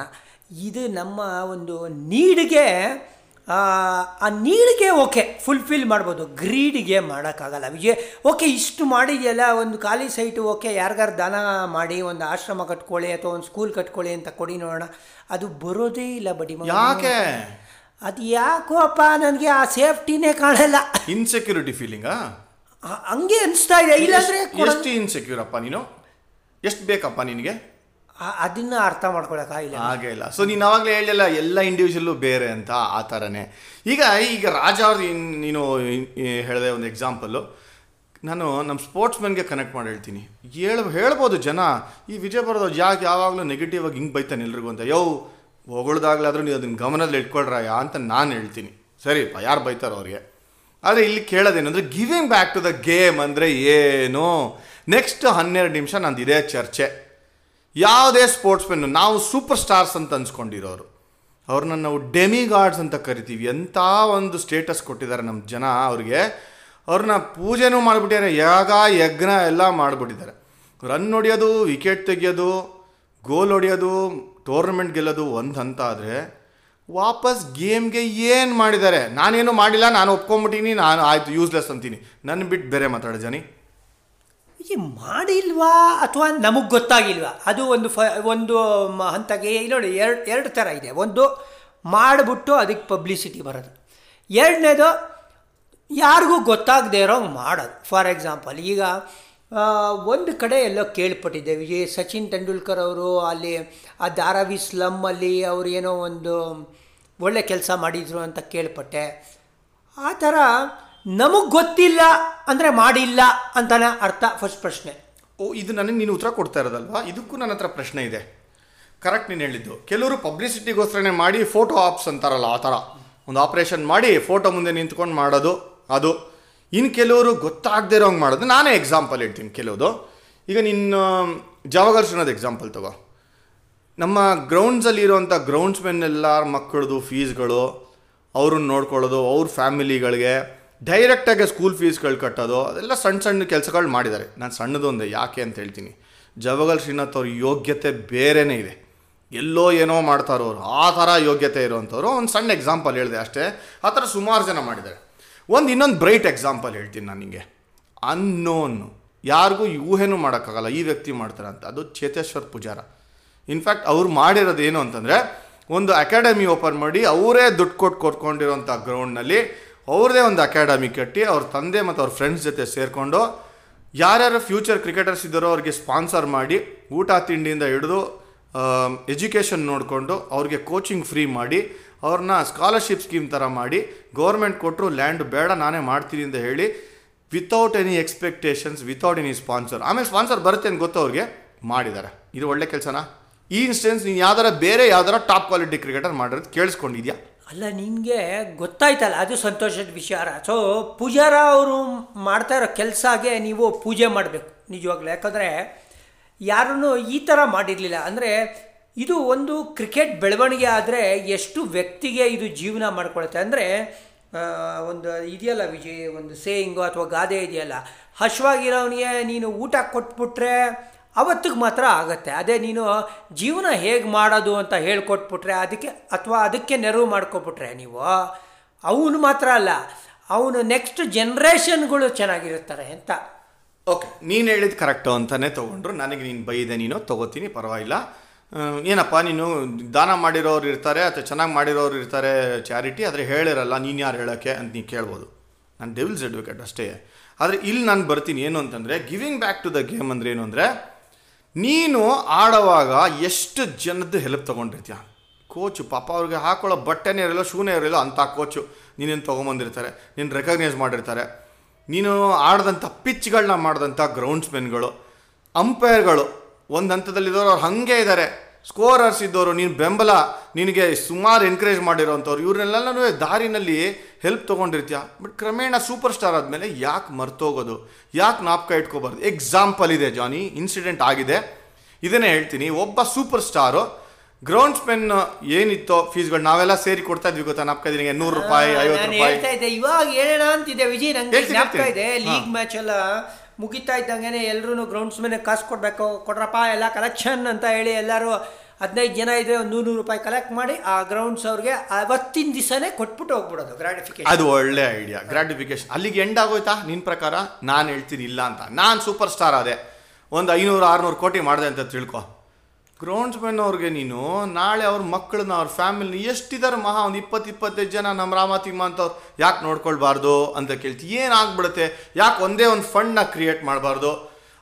ಇದು ನಮ್ಮ ಒಂದು ನೀಡಿಗೆ ಆ ನೀಡಿಗೆ ಓಕೆ ಫುಲ್ಫಿಲ್ ಮಾಡ್ಬೋದು. ಗ್ರೀಡಿಗೆ ಮಾಡೋಕ್ಕಾಗಲ್ಲ. ವಿಜಯ್ ಓಕೆ ಇಷ್ಟು ಮಾಡಿದೆಯಲ್ಲ ಒಂದು ಖಾಲಿ ಸೈಟು ಓಕೆ ಯಾರಿಗಾರು ದಾನ ಮಾಡಿ ಒಂದು ಆಶ್ರಮ ಕಟ್ಕೊಳ್ಳಿ ಅಥವಾ ಒಂದು ಸ್ಕೂಲ್ ಕಟ್ಕೊಳ್ಳಿ ಅಂತ ಕೊಡಿ ನೋಡೋಣ. ಅದು ಬರೋದೇ ಇಲ್ಲ ಬಡಿ ಯಾಕೆ? ಅದು ಯಾಕೋ ಅಪ್ಪ ನನಗೆ ಆ ಸೇಫ್ಟಿನೇ ಕಾಣಲ್ಲ. ಇನ್ಸೆಕ್ಯೂರಿಟಿ ಫೀಲಿಂಗಾ ಹಂಗೆ ಅನಿಸ್ತಾ ಇದೆ. ಇಲ್ಲಾಂದ್ರೆ ಎಷ್ಟು ಇನ್ಸೆಕ್ಯೂರ್ ಅಪ್ಪ ನೀನು? ಎಷ್ಟು ಬೇಕಪ್ಪ ನಿನಗೆ? ಅದನ್ನ ಅರ್ಥ ಮಾಡ್ಕೊಳಕ್ಕಾಗಿಲ್ಲ ಹಾಗೆ ಇಲ್ಲ. ಸೊ ನೀನು ಆವಾಗಲೇ ಹೇಳಲ್ಲ ಎಲ್ಲ ಇಂಡಿವಿಜುವಲ್ಲು ಬೇರೆ ಅಂತ ಆ ಥರನೇ ಈಗ ಈಗ ರಾಜ ಅವ್ರದ್ದು ನೀನು ಹೇಳಿದೆ ಒಂದು ಎಕ್ಸಾಂಪಲ್ಲು ನಾನು ನಮ್ಮ ಸ್ಪೋರ್ಟ್ಸ್ ಮೆನ್ಗೆ ಕನೆಕ್ಟ್ ಮಾಡಿ ಹೇಳ್ತೀನಿ. ಹೇಳ ಹೇಳ್ಬೋದು ಜನ. ಈ ವಿಜಯ ಬರೋದು ಯಾಕೆ ಯಾವಾಗಲೂ ನೆಗೆಟಿವ್ ಆಗಿ ಹಿಂಗೆ ಬೈತಾನೆ ಎಲ್ರಿಗೂ ಅಂತ. ಯೋ ಹೊಗಳ್ದಾಗ್ಲಾದ್ರೂ ನೀವು ಅದನ್ನ ಗಮನದಲ್ಲಿ ಇಟ್ಕೊಳ್ರಯ್ಯ ಅಂತ ನಾನು ಹೇಳ್ತೀನಿ. ಸರಿಪ್ಪ ಯಾರು ಬೈತಾರೋ ಅವ್ರಿಗೆ. ಆದರೆ ಇಲ್ಲಿ ಕೇಳೋದೇನೆಂದರೆ giving back to the game ಅಂದರೆ ಏನು? ನೆಕ್ಸ್ಟ್ ಹನ್ನೆರಡು ನಿಮಿಷ ನಂದು ಇದೇ ಚರ್ಚೆ. ಯಾವುದೇ ಸ್ಪೋರ್ಟ್ಸ್ ಮೆನ್ನು ನಾವು ಸೂಪರ್ ಸ್ಟಾರ್ಸ್ ಅಂತ ಅನ್ಸ್ಕೊಂಡಿರೋರು. ಅವ್ರನ್ನ ನಾವು ಡೆಮಿ ಗಾಡ್ಸ್ ಅಂತ ಕರಿತೀವಿ. ಎಂಥ ಒಂದು ಸ್ಟೇಟಸ್ ಕೊಟ್ಟಿದ್ದಾರೆ ನಮ್ಮ ಜನ ಅವ್ರಿಗೆ. ಅವ್ರನ್ನ ಪೂಜೆನೂ ಮಾಡಿಬಿಟ್ಟಿದ್ದಾರೆ, ಯಾಗ, ಯಜ್ಞ ಎಲ್ಲ ಮಾಡಿಬಿಟ್ಟಿದ್ದಾರೆ. ರನ್ ಹೊಡೆಯೋದು ವಿಕೆಟ್ ತೆಗೆಯೋದು ಗೋಲ್ ಹೊಡೆಯೋದು ಟೂರ್ನಮೆಂಟ್ ಗೆಲ್ಲೋದು ಒಂದು ಹಂತ ಆದರೆ ವಾಪಸ್ ಗೇಮ್ಗೆ ಏನು ಮಾಡಿದ್ದಾರೆ? ನಾನೇನು ಮಾಡಿಲ್ಲ, ನಾನು ಒಪ್ಕೊಂಬಿಟ್ಟಿನಿ, ನಾನು ಆಯಿತು ಯೂಸ್ಲೆಸ್ ಅಂತೀನಿ. ನನ್ನ ಬಿಟ್ಟು ಬೇರೆ ಮಾತಾಡೋ, ಜನಿ. ಮಾಡಿಲ್ವಾ? ಅಥವಾ ನಮಗೆ ಗೊತ್ತಾಗಿಲ್ವಾ? ಅದು ಒಂದು ಫ, ಒಂದು ಹಂತಕ್ಕೆ ನೋಡಿ, ಎರಡು ಎರಡು ಥರ ಇದೆ. ಒಂದು ಮಾಡಿಬಿಟ್ಟು ಅದಕ್ಕೆ ಪಬ್ಲಿಸಿಟಿ ಬರೋದು. ಎರಡನೇದು, ಯಾರಿಗೂ ಗೊತ್ತಾಗದೇ ಇರೋಂಗೆ ಮಾಡೋದು. ಫಾರ್ ಎಕ್ಸಾಂಪಲ್ ಈಗ ಒಂದು ಕಡೆ ಎಲ್ಲೋ ಕೇಳ್ಪಟ್ಟಿದ್ದೇವೆ ವಿಜಯ್, ಸಚಿನ್ ತೆಂಡೂಲ್ಕರ್ ಅವರು ಅಲ್ಲಿ, ಆ ಧಾರಾವಿ ಸ್ಲಮ್ಮಲ್ಲಿ ಅವರು ಏನೋ ಒಂದು ಒಳ್ಳೆ ಕೆಲಸ ಮಾಡಿದರು ಅಂತ ಕೇಳ್ಪಟ್ಟೆ. ಆ ಥರ ನಮಗೆ ಗೊತ್ತಿಲ್ಲ ಅಂದರೆ ಮಾಡಿಲ್ಲ ಅಂತಲೇ ಅರ್ಥ ಫಸ್ಟ್ ಪ್ರಶ್ನೆ. ಓ, ಇದು ನನಗೆ ನೀನು ಉತ್ತರ ಕೊಡ್ತಾ ಇರೋದಲ್ವಾ? ಇದಕ್ಕೂ ನನ್ನ ಹತ್ರ ಪ್ರಶ್ನೆ ಇದೆ. ಕರೆಕ್ಟ್ ನೀನು ಹೇಳಿದ್ದು. ಕೆಲವರು ಪಬ್ಲಿಸಿಟಿಗೋಸ್ಕರನೇ ಮಾಡಿ ಫೋಟೋ ಆಪ್ಸ್ ಅಂತಾರಲ್ಲ, ಆ ಥರ. ಒಂದು ಆಪ್ರೇಷನ್ ಮಾಡಿ ಫೋಟೋ ಮುಂದೆ ನಿಂತ್ಕೊಂಡು ಮಾಡೋದು, ಅದು. ಇನ್ನು ಕೆಲವರು ಗೊತ್ತಾಗದೇ ಇರೋಂಗೆ ಮಾಡೋದು. ನಾನೇ ಎಕ್ಸಾಂಪಲ್ ಹೇಳ್ತೀನಿ ಕೆಲವುದು. ಈಗ ನಿನ್ನ ಜಾವಗರ್ಷಣದ ಎಕ್ಸಾಂಪಲ್ ತಗೋ. ನಮ್ಮ ಗ್ರೌಂಡ್ಸಲ್ಲಿ ಇರುವಂಥ ಗ್ರೌಂಡ್ಸ್ಮೆನ್ ಎಲ್ಲ ಮಕ್ಕಳದು ಫೀಸ್ಗಳು ಅವ್ರನ್ನ ನೋಡ್ಕೊಳ್ಳೋದು, ಅವ್ರ ಫ್ಯಾಮಿಲಿಗಳಿಗೆ ಡೈರೆಕ್ಟಾಗಿ ಸ್ಕೂಲ್ ಫೀಸ್ಗಳು ಕಟ್ಟೋದು, ಅದೆಲ್ಲ ಸಣ್ಣ ಸಣ್ಣ ಕೆಲಸಗಳು ಮಾಡಿದ್ದಾರೆ ನಾನು ಸಣ್ಣದೊಂದೇ ಯಾಕೆ ಅಂತ ಹೇಳ್ತೀನಿ. ಜವಗಲ್ ಶ್ರೀನಾಥ್ ಅವ್ರ ಯೋಗ್ಯತೆ ಬೇರೆನೇ ಇದೆ. ಎಲ್ಲೋ ಏನೋ ಮಾಡ್ತಾರೋ ಅವ್ರು. ಆ ಥರ ಯೋಗ್ಯತೆ ಇರೋವಂಥವ್ರು ಒಂದು ಸಣ್ಣ ಎಕ್ಸಾಂಪಲ್ ಹೇಳಿದೆ ಅಷ್ಟೇ. ಆ ಥರ ಸುಮಾರು ಜನ ಮಾಡಿದ್ದಾರೆ ಒಂದು ಇನ್ನೊಂದು ಬ್ರೈಟ್ ಎಕ್ಸಾಂಪಲ್ ಹೇಳ್ತೀನಿ ನಾನು ನಿಮಗೆ ಅನ್ನೋನ್ ಯಾರಿಗೂ ಊಹೆನೂ ಮಾಡೋಕ್ಕಾಗಲ್ಲ. ಈ ವ್ಯಕ್ತಿ ಮಾಡ್ತಾರೆ ಅಂತ. ಅದು ಚೇತೇಶ್ವರ್ ಪೂಜಾರ. ಇನ್ಫ್ಯಾಕ್ಟ್ ಅವ್ರು ಮಾಡಿರೋದು ಏನು ಅಂತಂದರೆ, ಒಂದು ಅಕಾಡೆಮಿ ಓಪನ್ ಮಾಡಿ ಅವರೇ ದುಡ್ಡು ಕೊಟ್ಟು ಕೊಟ್ಕೊಂಡಿರೋಂಥ ಗ್ರೌಂಡ್ನಲ್ಲಿ ಅವ್ರದ್ದೇ ಒಂದು ಅಕಾಡೆಮಿ ಕಟ್ಟಿ ಅವ್ರ ತಂದೆ ಮತ್ತು ಅವ್ರ ಫ್ರೆಂಡ್ಸ್ ಜೊತೆ ಸೇರಿಕೊಂಡು ಯಾರ್ಯಾರು ಫ್ಯೂಚರ್ ಕ್ರಿಕೆಟರ್ಸ್ ಇದ್ದಾರೋ ಅವ್ರಿಗೆ ಸ್ಪಾನ್ಸರ್ ಮಾಡಿ ಊಟ ತಿಂಡಿಯಿಂದ ಹಿಡಿದು ಎಜುಕೇಷನ್ ನೋಡಿಕೊಂಡು ಅವ್ರಿಗೆ ಕೋಚಿಂಗ್ ಫ್ರೀ ಮಾಡಿ ಅವ್ರನ್ನ ಸ್ಕಾಲರ್ಶಿಪ್ ಸ್ಕೀಮ್ ಥರ ಮಾಡಿ ಗೌರ್ಮೆಂಟ್ ಕೊಟ್ಟರು ಲ್ಯಾಂಡ್ ಬೇಡ, ನಾನೇ ಮಾಡ್ತೀನಿ ಅಂತ ಹೇಳಿ without any expectations without any sponsor ಆಮೇಲೆ ಸ್ಪಾನ್ಸರ್ ಬರುತ್ತೆ ಅಂತ ಗೊತ್ತು ಅವ್ರಿಗೆ, ಮಾಡಿದ್ದಾರೆ. ಇದು ಒಳ್ಳೆ ಕೆಲಸನಾ? ಈ ಇನ್ಸ್ಟೆನ್ಸ್ ನೀನು ಯಾವ್ದಾರ ಬೇರೆ ಯಾವ್ದಾರ ಟಾಪ್ ಕ್ವಾಲಿಟಿ ಕ್ರಿಕೆಟರ್ ಮಾಡಿರೋದು ಕೇಳಿಸ್ಕೊಂಡಿದ್ಯಾ? ಅಲ್ಲ ನಿಮಗೆ ಗೊತ್ತಾಯ್ತಲ್ಲ, ಅದು ಸಂತೋಷದ ವಿಚಾರ ಸೊ ಪೂಜಾರ ಅವರು ಮಾಡ್ತಾ ಇರೋ ಕೆಲಸಗೆ ನೀವು ಪೂಜೆ ಮಾಡಬೇಕು, ನಿಜವಾಗ್ಲೂ. ಯಾಕಂದರೆ ಯಾರೂ ಈ ಥರ ಮಾಡಿರಲಿಲ್ಲ. ಅಂದರೆ ಇದು ಒಂದು ಕ್ರಿಕೆಟ್ ಬೆಳವಣಿಗೆ ಆದರೆ ಎಷ್ಟು ವ್ಯಕ್ತಿಗೆ ಇದು ಜೀವನ ಮಾಡ್ಕೊಳುತ್ತೆ ಅಂದರೆ ಒಂದು ಇದೆಯಲ್ಲ ವಿಜಯ್, ಒಂದು ಸೇಯಿಂಗು ಅಥವಾ ಗಾದೆ ಇದೆಯಲ್ಲ ಹಶ್ವಾಗಿರೋನಿಗೆ ನೀನು ಊಟ ಕೊಟ್ಬಿಟ್ರೆ ಅವತ್ತಿಗೆ ಮಾತ್ರ ಆಗತ್ತೆ. ಅದೇ ನೀನು ಜೀವನ ಹೇಗೆ ಮಾಡೋದು ಅಂತ ಹೇಳ್ಕೊಟ್ಬಿಟ್ರೆ, ಅದಕ್ಕೆ ಅಥವಾ ಅದಕ್ಕೆ ನೆರವು ಮಾಡ್ಕೊಬಿಟ್ರೆ ನೀವು, ಅವನು ಮಾತ್ರ ಅಲ್ಲ, ಅವನು ನೆಕ್ಸ್ಟ್ ಜನ್ರೇಷನ್ಗಳು ಚೆನ್ನಾಗಿರುತ್ತಾರೆ ಅಂತ. ಓಕೆ ನೀನು ಹೇಳಿದ್ದು ಕರೆಕ್ಟು ಅಂತಲೇ ತೊಗೊಂಡ್ರು. ನನಗೆ ನೀನು ಬೈದೆ ನೀನು, ತೊಗೋತೀನಿ, ಪರವಾಗಿಲ್ಲ. ಏನಪ್ಪ, ನೀನು ದಾನ ಮಾಡಿರೋರು ಇರ್ತಾರೆ ಅಥವಾ ಚೆನ್ನಾಗಿ ಮಾಡಿರೋರು ಇರ್ತಾರೆ, ಚಾರಿಟಿ, ಆದರೆ ಹೇಳಿರಲ್ಲ, ನೀನು ಯಾರು ಹೇಳೋಕ್ಕೆ ಅಂತ ನೀನು ಕೇಳ್ಬೋದು. ನಾನು ಡೆವಿಲ್ಸ್ ಅಡ್ವೊಕೇಟ್ ಅಷ್ಟೇ. ಆದರೆ ಇಲ್ಲಿ ನಾನು ಬರ್ತೀನಿ, ಏನು ಅಂತಂದರೆ giving back to the game ಅಂದರೆ ಏನು ಅಂದರೆ, ನೀನು ಆಡೋವಾಗ ಎಷ್ಟು ಜನದ್ದು ಹೆಲ್ಪ್ ತೊಗೊಂಡಿರ್ತೀಯ? ಕೋಚು, ಪಾಪ ಅವ್ರಿಗೆ ಹಾಕೊಳ್ಳೋ ಬಟ್ಟೆನೇ ಇರಲ್ಲ, ಶೂನೇ ಇರಲ್ಲ ಅಂಥ ಕೋಚು ನೀನೇನು ತೊಗೊಂಬಂದಿರ್ತಾರೆ, ನೀನು ರೆಕಗ್ನೈಸ್ ಮಾಡಿರ್ತಾರೆ. ನೀನು ಆಡಿದಂಥ ಪಿಚ್ಗಳನ್ನ ಮಾಡಿದಂಥ ಗ್ರೌಂಡ್ಸ್ಮೆನ್ಗಳು ಅಂಪೈರ್ಗಳು ಒಂದು ಹಂತದಲ್ಲಿದ್ದವರು ಅವ್ರು ಹಾಗೆ ಇದ್ದಾರೆ ಸ್ಕೋರರ್ಸ್ ಇದ್ದವರು ನೀನು ಬೆಂಬಲ ನಿನಗೆ ಸುಮಾರು ಎನ್ಕರೇಜ್ ಮಾಡಿರೋವಂಥವ್ರು ಇವ್ರನ್ನೆಲ್ಲನೂ ದಾರಿನಲ್ಲಿ ಹೆಲ್ಪ್ ತೊಗೊಂಡಿರ್ತೀಯ. ಬಟ್ ಕ್ರಮೇಣ ಸೂಪರ್ ಸ್ಟಾರ್ ಆದಮೇಲೆ ಯಾಕೆ ಮರ್ತೋಗೋದು? ಯಾಕೆ ನಾಪ್ಕ ಇಟ್ಕೋಬಾರ್ದು? ಎಕ್ಸಾಂಪಲ್ ಇದೆ ಜಾನಿ ಇನ್ಸಿಡೆಂಟ್ ಆಗಿದೆ. ಇದನ್ನೇ ಹೇಳ್ತೀನಿ. ಒಬ್ಬ ಸೂಪರ್ ಸ್ಟಾರು ಗ್ರೌಂಡ್ಸ್ ಪೆನ್ ಏನಿತ್ತೋ ಫೀಸ್ಗಳು ನಾವೆಲ್ಲ ಸೇರಿ ಕೊಡ್ತಾ ಇದ್ವಿ ಗೊತ್ತಾ ನಾಪ್ಕ ದಿನ ನೂರು ರೂಪಾಯಿ ಐವತ್ತು ರೂಪಾಯಿ. ಇವಾಗ ಹೇಳೋಣ ಅಂತಿದೆ ವಿಜಯ್ ನಂಗೆ ಇದೆ ಲೀಗ್ ಮ್ಯಾಚ್ ಎಲ್ಲ. ಮುಗಿತಾ ಇದ್ದಂಗೆ ಎಲ್ಲರೂ ಗ್ರೌಂಡ್ಸ್ ಮೇಲೆ ಕಾಸು ಕೊಡಬೇಕು, ಕೊಡ್ರಪ್ಪ, ಎಲ್ಲ ಕಲೆಕ್ಷನ್ ಅಂತ ಹೇಳಿ ಎಲ್ಲರೂ ಹದಿನೈದು ಜನ ಇದ್ರೆ ಒಂದು ನೂರು ರೂಪಾಯಿ ಕಲೆಕ್ಟ್ ಮಾಡಿ ಆ ಗ್ರೌಂಡ್ಸ್ ಅವ್ರಿಗೆ ಅವತ್ತಿನ ದಿವಸನೇ ಕೊಟ್ಬಿಟ್ಟು ಹೋಗ್ಬಿಡೋದು ಗ್ರಾಟಿಫಿಕೇಶನ್ ಅದು ಒಳ್ಳೆ ಐಡಿಯಾ ಗ್ರಾಟಿಫಿಕೇಶನ್ ಅಲ್ಲಿಗೆ ಎಂಡ್ ಆಗೋಯ್ತಾ? ನಿನ್ನ ಪ್ರಕಾರ ನಾನು ಹೇಳ್ತೀನಿ ಇಲ್ಲ ಅಂತ. ನಾನು ಸೂಪರ್ ಸ್ಟಾರ್ ಅದೇ ಒಂದು ಐನೂರು, ಆರುನೂರು ಕೋಟಿ ಮಾಡಿದೆ ಅಂತ ತಿಳ್ಕೊ. ಗ್ರೌಂಡ್ಸ್ಮನ್ ಅವ್ರಿಗೆ ನೀನು, ನಾಳೆ ಅವ್ರ ಮಕ್ಕಳನ್ನ ಅವ್ರ ಫ್ಯಾಮಿಲಿನ ಎಷ್ಟಿದ್ದಾರೆ ಮಹಾ ಒಂದು ಇಪ್ಪತ್ತು, ಇಪ್ಪತ್ತೈದು ಜನ ನಮ್ಮ ರಾಮತಿಮ್ಮ ಅಂತವ್ರು, ಯಾಕೆ ನೋಡ್ಕೊಳ್ಬಾರ್ದು ಅಂತ ಕೇಳ್ತಿ. ಏನಾಗ್ಬಿಡುತ್ತೆ ಯಾಕೆ ಒಂದೇ ಒಂದು ಫಂಡ್ನ ಕ್ರಿಯೇಟ್ ಮಾಡಬಾರ್ದು?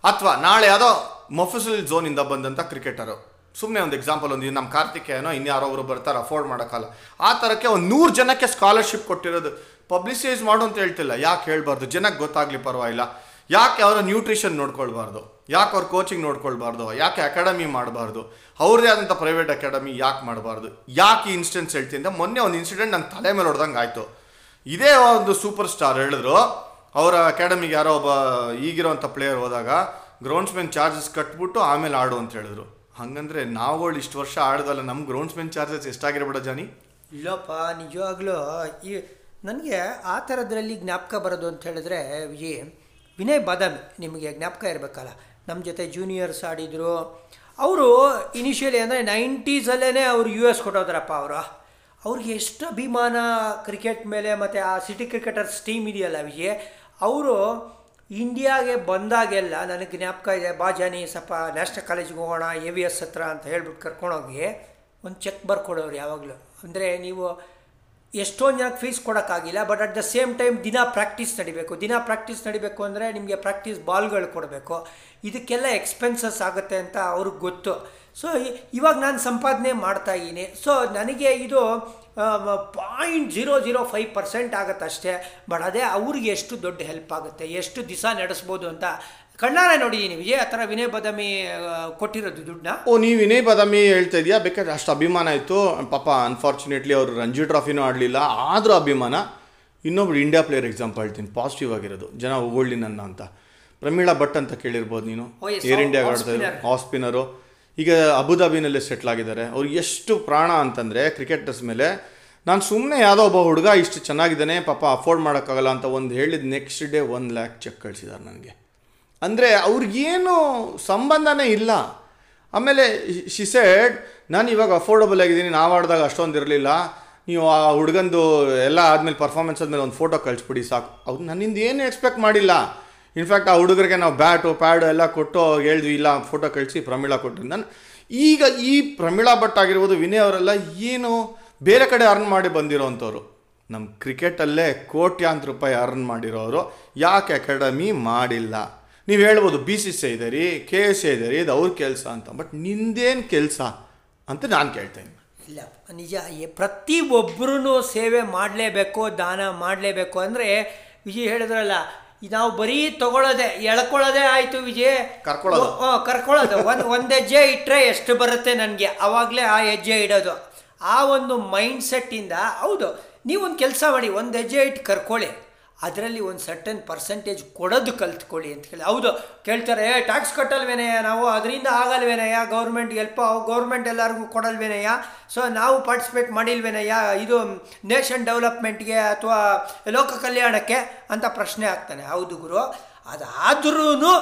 ಅಥವಾ ನಾಳೆ ಯಾವುದೋ ಮೊಫಿಸಲ್ ಝೋನಿಂದ ಬಂದಂಥ ಕ್ರಿಕೆಟರು ಸುಮ್ಮನೆ ಒಂದು ಎಕ್ಸಾಂಪಲ್ ಒಂದು ನಮ್ಮ ಕಾರ್ತಿಕೇಯನೋ, ಇನ್ಯಾರೋ ಅವರು ಬರ್ತಾರೆ ಅಫೋರ್ಡ್ ಮಾಡೋಕ್ಕಲ್ಲ. ಆ ಥರಕ್ಕೆ ಒಂದು ನೂರು ಜನಕ್ಕೆ ಸ್ಕಾಲರ್ಶಿಪ್ ಕೊಟ್ಟಿರೋದು. ಪಬ್ಲಿಸೈಸ್ ಮಾಡು ಅಂತ ಹೇಳ್ತಿಲ್ಲ. ಯಾಕೆ ಹೇಳಬಾರ್ದು? ಜನಕ್ಕೆ ಗೊತ್ತಾಗಲಿ ಪರವಾಗಿಲ್ಲ. ಯಾಕೆ ಅವರ ನ್ಯೂಟ್ರಿಷನ್ ನೋಡ್ಕೊಳ್ಬಾರ್ದು? ಯಾಕೆ ಅವ್ರು ಕೋಚಿಂಗ್ ನೋಡ್ಕೊಳ್ಬಾರ್ದು? ಯಾಕೆ ಅಕಾಡೆಮಿ ಮಾಡಬಾರ್ದು? ಅವ್ರದೇ ಆದಂಥ ಪ್ರೈವೇಟ್ ಅಕಾಡೆಮಿ ಯಾಕೆ ಮಾಡಬಾರ್ದು? ಯಾಕೆ ಈ ಇನ್ಸ್ಟೆನ್ಸ್ ಹೇಳ್ತೀನಿ ಮೊನ್ನೆ ಒಂದು ಇನ್ಸಿಡೆಂಟ್ ನನ್ನ ತಲೆ ಮೇಲೆ ಹೊಡೆದಂಗೆ ಆಯಿತು. ಇದೇ ಒಂದು ಸೂಪರ್ ಸ್ಟಾರ್ ಹೇಳಿದ್ರು. ಅವರ ಅಕಾಡೆಮಿಗೆ ಯಾರೋ ಒಬ್ಬ ಈಗಿರೋವಂಥ ಪ್ಲೇಯರ್ ಹೋದಾಗ ಗ್ರೌಂಡ್ಸ್ಮೆನ್ ಚಾರ್ಜಸ್ ಕಟ್ಬಿಟ್ಟು ಆಮೇಲೆ ಆಡು ಅಂತ ಹೇಳಿದ್ರು. ಹಂಗಂದ್ರೆ ನಾವುಗಳು ಇಷ್ಟು ವರ್ಷ ಆಡ್ದಲ್ಲ ನಮ್ಮ ಗ್ರೌಂಡ್ಸ್ಮೆನ್ ಚಾರ್ಜಸ್ ಎಷ್ಟಾಗಿರ್ಬೇಡ ಜಾನಿ? ಇಲ್ಲಪ್ಪ, ನಿಜವಾಗ್ಲೂ ಈ ನನಗೆ ಆ ಥರದ್ರಲ್ಲಿ ಜ್ಞಾಪಕ ಬರೋದು ಅಂತ ಹೇಳಿದ್ರೆ, ವಿಜಯ್, ವಿನಯ್ ಬಾದಾಮಿ ನಿಮಗೆ ಜ್ಞಾಪಕ ಇರಬೇಕಲ್ಲ? ನಮ್ಮ ಜೊತೆ ಜೂನಿಯರ್ಸ್ ಆಡಿದರು. ಅವರು ಇನಿಷಿಯಲಿ ಅಂದರೆ ನೈಂಟೀಸಲ್ಲೇ ಅವರು ಯು ಎಸ್ ಕೊಟ್ಟೋದ್ರಪ್ಪ ಅವರು. ಅವ್ರಿಗೆ ಎಷ್ಟು ಅಭಿಮಾನ ಕ್ರಿಕೆಟ್ ಮೇಲೆ ಮತ್ತು ಆ ಸಿಟಿ ಕ್ರಿಕೆಟರ್ಸ್ ಟೀಮ್ ಇದೆಯಲ್ಲ ವಿಜಯ್ ಅವರು ಇಂಡಿಯಾಗೆ ಬಂದಾಗೆಲ್ಲ ನನಗೆ ಜ್ಞಾಪಕ ಇದೆ ಬಾಜಾನಿ ಸ್ವಲ್ಪ ನ್ಯಾಷನಲ್ ಕಾಲೇಜಿಗೆ ಹೋಗೋಣ ಎ ವಿ ಎಸ್ ಹತ್ರ ಅಂತ ಹೇಳ್ಬಿಟ್ಟು ಕರ್ಕೊಂಡೋಗಿ ಒಂದು ಚೆಕ್ ಬರ್ಕೊಡೋರು ಯಾವಾಗಲೂ. ಅಂದರೆ ನೀವು ಎಷ್ಟೊಂದು ಜನಕ್ಕೆ fees ಕೊಡೋಕ್ಕಾಗಿಲ್ಲ but at the same time ದಿನ ಪ್ರಾಕ್ಟೀಸ್ ನಡಿಬೇಕು. ದಿನ ಪ್ರಾಕ್ಟೀಸ್ ನಡಿಬೇಕು ಅಂದರೆ ನಿಮಗೆ ಪ್ರಾಕ್ಟೀಸ್ ಬಾಲ್ಗಳು ಕೊಡಬೇಕು. ಇದಕ್ಕೆಲ್ಲ ಎಕ್ಸ್ಪೆನ್ಸಸ್ ಆಗುತ್ತೆ ಅಂತ ಅವ್ರಿಗೆ ಗೊತ್ತು. ಸೊ ಇವಾಗ ನಾನು ಸಂಪಾದನೆ ಮಾಡ್ತಾ ಇದ್ದೀನಿ. ಸೊ ನನಗೆ ಇದು point zero zero five percent ಆಗುತ್ತೆ ಅಷ್ಟೇ ಬಟ್ ಅದೇ ಅವ್ರಿಗೆ ಎಷ್ಟು ದೊಡ್ಡ ಹೆಲ್ಪ್ ಆಗುತ್ತೆ, ಎಷ್ಟು ದಿವಸ ನಡೆಸ್ಬೋದು ಅಂತ ಕಣ್ಣಾರೆ ನೋಡಿ ನೀವು ಆ ಥರ ವಿನಯ್ ಬದಾಮಿ ಕೊಟ್ಟಿರೋದು ದುಡ್ಡನ್ನ? ಓ ನೀವು ವಿನಯ್ ಬದಾಮಿ ಹೇಳ್ತಾ ಇದೆಯಾ? ಬೇಕಾದ್ರೆ ಅಷ್ಟು ಅಭಿಮಾನ ಇತ್ತು ಪಾಪ ಅನ್ಫಾರ್ಚುನೇಟ್ಲಿ ಅವರು ರಂಜಿ ಟ್ರಾಫಿನೂ ಆಡಲಿಲ್ಲ. ಆದರೂ ಅಭಿಮಾನ. ಇನ್ನೊಬ್ರು ಇಂಡಿಯಾ ಪ್ಲೇಯರ್ ಎಕ್ಸಾಂಪಲ್ ಹೇಳ್ತೀನಿ. ಪಾಸಿಟಿವ್ ಆಗಿರೋದು. ಜನ ಹೊಗಳ್ಳಿ ನನ್ನ ಅಂತ. ಪ್ರಮೀಳಾ ಭಟ್ ಅಂತ ಕೇಳಿರ್ಬೋದು ನೀನು. ಏರ್ ಇಂಡಿಯಾಗ ಆಡ್ತಾ. ಆಫ್ ಸ್ಪಿನ್ನರು ಈಗ ಅಬುದಾಬಿನಲ್ಲೇ ಸೆಟ್ಲ್ ಆಗಿದ್ದಾರೆ. ಅವ್ರು ಎಷ್ಟು ಪ್ರಾಣ ಅಂತಂದರೆ ಕ್ರಿಕೆಟರ್ಸ್ ಮೇಲೆ. ನಾನು ಸುಮ್ಮನೆ ಯಾವುದೋ ಒಬ್ಬ ಹುಡುಗ ಇಷ್ಟು ಚೆನ್ನಾಗಿದ್ದಾನೆ ಪಾಪ ಅಫೋರ್ಡ್ ಮಾಡೋಕ್ಕಾಗಲ್ಲ ಅಂತ ಒಂದು ಹೇಳಿದ next day one lakh cheque ಕಳಿಸಿದ್ದಾರೆ ನನಗೆ. ಅಂದರೆ ಅವ್ರಿಗೇನು ಸಂಬಂಧನೇ ಇಲ್ಲ. ಆಮೇಲೆ ಶಿಸೆಡ್ ನಾನು ಇವಾಗ ಅಫೋರ್ಡಬಲ್ ಆಗಿದ್ದೀನಿ, ನಾವು ಆಡಿದಾಗ ಅಷ್ಟೊಂದು ಇರಲಿಲ್ಲ. ನೀವು ಆ ಹುಡುಗಂದು ಎಲ್ಲ ಆದಮೇಲೆ ಪರ್ಫಾರ್ಮೆನ್ಸ್ ಆದಮೇಲೆ ಒಂದು ಫೋಟೋ ಕಳಿಸ್ಬಿಡಿ ಸಾಕು. ಅವ್ರು ನನ್ನಿಂದ ಏನು ಎಕ್ಸ್ಪೆಕ್ಟ್ ಮಾಡಿಲ್ಲ. ಇನ್ಫ್ಯಾಕ್ಟ್ ಆ ಹುಡುಗರಿಗೆ ನಾವು ಬ್ಯಾಟು ಪ್ಯಾಡು ಎಲ್ಲ ಕೊಟ್ಟು ಹೇಳಿದ್ವಿ, ಇಲ್ಲ ಫೋಟೋ ಕಳಿಸಿ, ಪ್ರಮೀಳಾ ಕೊಟ್ಟರು ನಾನು ಈಗ ಈ ಪ್ರಮೀಳಾ ಭಟ್ ಆಗಿರ್ಬೋದು, ವಿನಯ್ ಅವರೆಲ್ಲ ಏನು ಬೇರೆ ಕಡೆ ಅರ್ನ್ ಮಾಡಿ ಬಂದಿರೋವಂಥವ್ರು ನಮ್ಮ ಕ್ರಿಕೆಟಲ್ಲೇ ಕೋಟ್ಯಾಂತರ ರೂಪಾಯಿ ಅರ್ನ್ ಮಾಡಿರೋರು. ಯಾಕೆ ಅಕಾಡೆಮಿ ಮಾಡಿಲ್ಲ? ನೀವು ಹೇಳ್ಬೋದು ಬಿ ಸಿ ಸಿ ಇದೆ ರೀ ಕೆ ಎಸ್ ಇದೆ ರೀ ಇದು ಅವ್ರ ಕೆಲಸ ಅಂತ. ಬಟ್ ನಿಂದೇನು ಕೆಲಸ ಅಂತ ನಾನು ಕೇಳ್ತೇನೆ ಇಲ್ಲ ನಿಜ ಪ್ರತಿಯೊಬ್ಬರೂ ಪ್ರತಿ ಒಬ್ಬರೂ ಸೇವೆ ಮಾಡಲೇಬೇಕು ದಾನ ಮಾಡಲೇಬೇಕು ಅಂದರೆ ವಿಜಯ್ ಹೇಳಿದ್ರಲ್ಲ ನಾವು ಬರೀ ತಗೊಳ್ಳೋದೆ ಎಳ್ಕೊಳ್ಳೋದೇ ಆಯಿತು ವಿಜಯ್. ಕರ್ಕೊಳ್ಳೋದು. ಹಾಂ ಕರ್ಕೊಳ್ಳೋದು. ಒಂದು ಒಂದು ಹೆಜ್ಜೆ ಇಟ್ಟರೆ ಎಷ್ಟು ಬರುತ್ತೆ ನನಗೆ? ಆವಾಗಲೇ ಆ ಹೆಜ್ಜೆ ಇಡೋದು. ಆ ಒಂದು ಮೈಂಡ್ ಸೆಟ್ಟಿಂದ ಹೌದು ನೀವೊಂದು ಕೆಲಸ ಮಾಡಿ ಒಂದು ಹೆಜ್ಜೆ ಇಟ್ಟು ಕರ್ಕೊಳ್ಳಿ. ಅದರಲ್ಲಿ ಒಂದು ಸರ್ಟನ್ ಪರ್ಸೆಂಟೇಜ್ ಕೊಡೋದು ಕಲ್ತ್ಕೊಳ್ಳಿ ಅಂತ ಹೇಳಿ. ಹೌದು, ಕೇಳ್ತಾರೆ, ಏ ಟ್ಯಾಕ್ಸ್ ಕಟ್ಟಲ್ವೇನಯ್ಯ ನಾವು? ಅದರಿಂದ ಆಗಲ್ವೇನಯ್ಯ? ಗೌರ್ಮೆಂಟ್ ಎಲ್ಪ ಗೌರ್ಮೆಂಟ್ ಎಲ್ಲರಿಗೂ ಕೊಡಲ್ವೇನಯ್ಯ? ಸೊ ನಾವು ಪಾರ್ಟಿಸಿಪೇಟ್ ಮಾಡಿಲ್ವೇನಯ್ಯ? ಇದು ನೇಷನ್ ಡೆವಲಪ್ಮೆಂಟ್ಗೆ ಅಥವಾ ಲೋಕ ಕಲ್ಯಾಣಕ್ಕೆ? ಅಂತ ಪ್ರಶ್ನೆ ಆಗ್ತಾನೆ. ಹೌದು ಗುರು. ಅದಾದ್ರೂ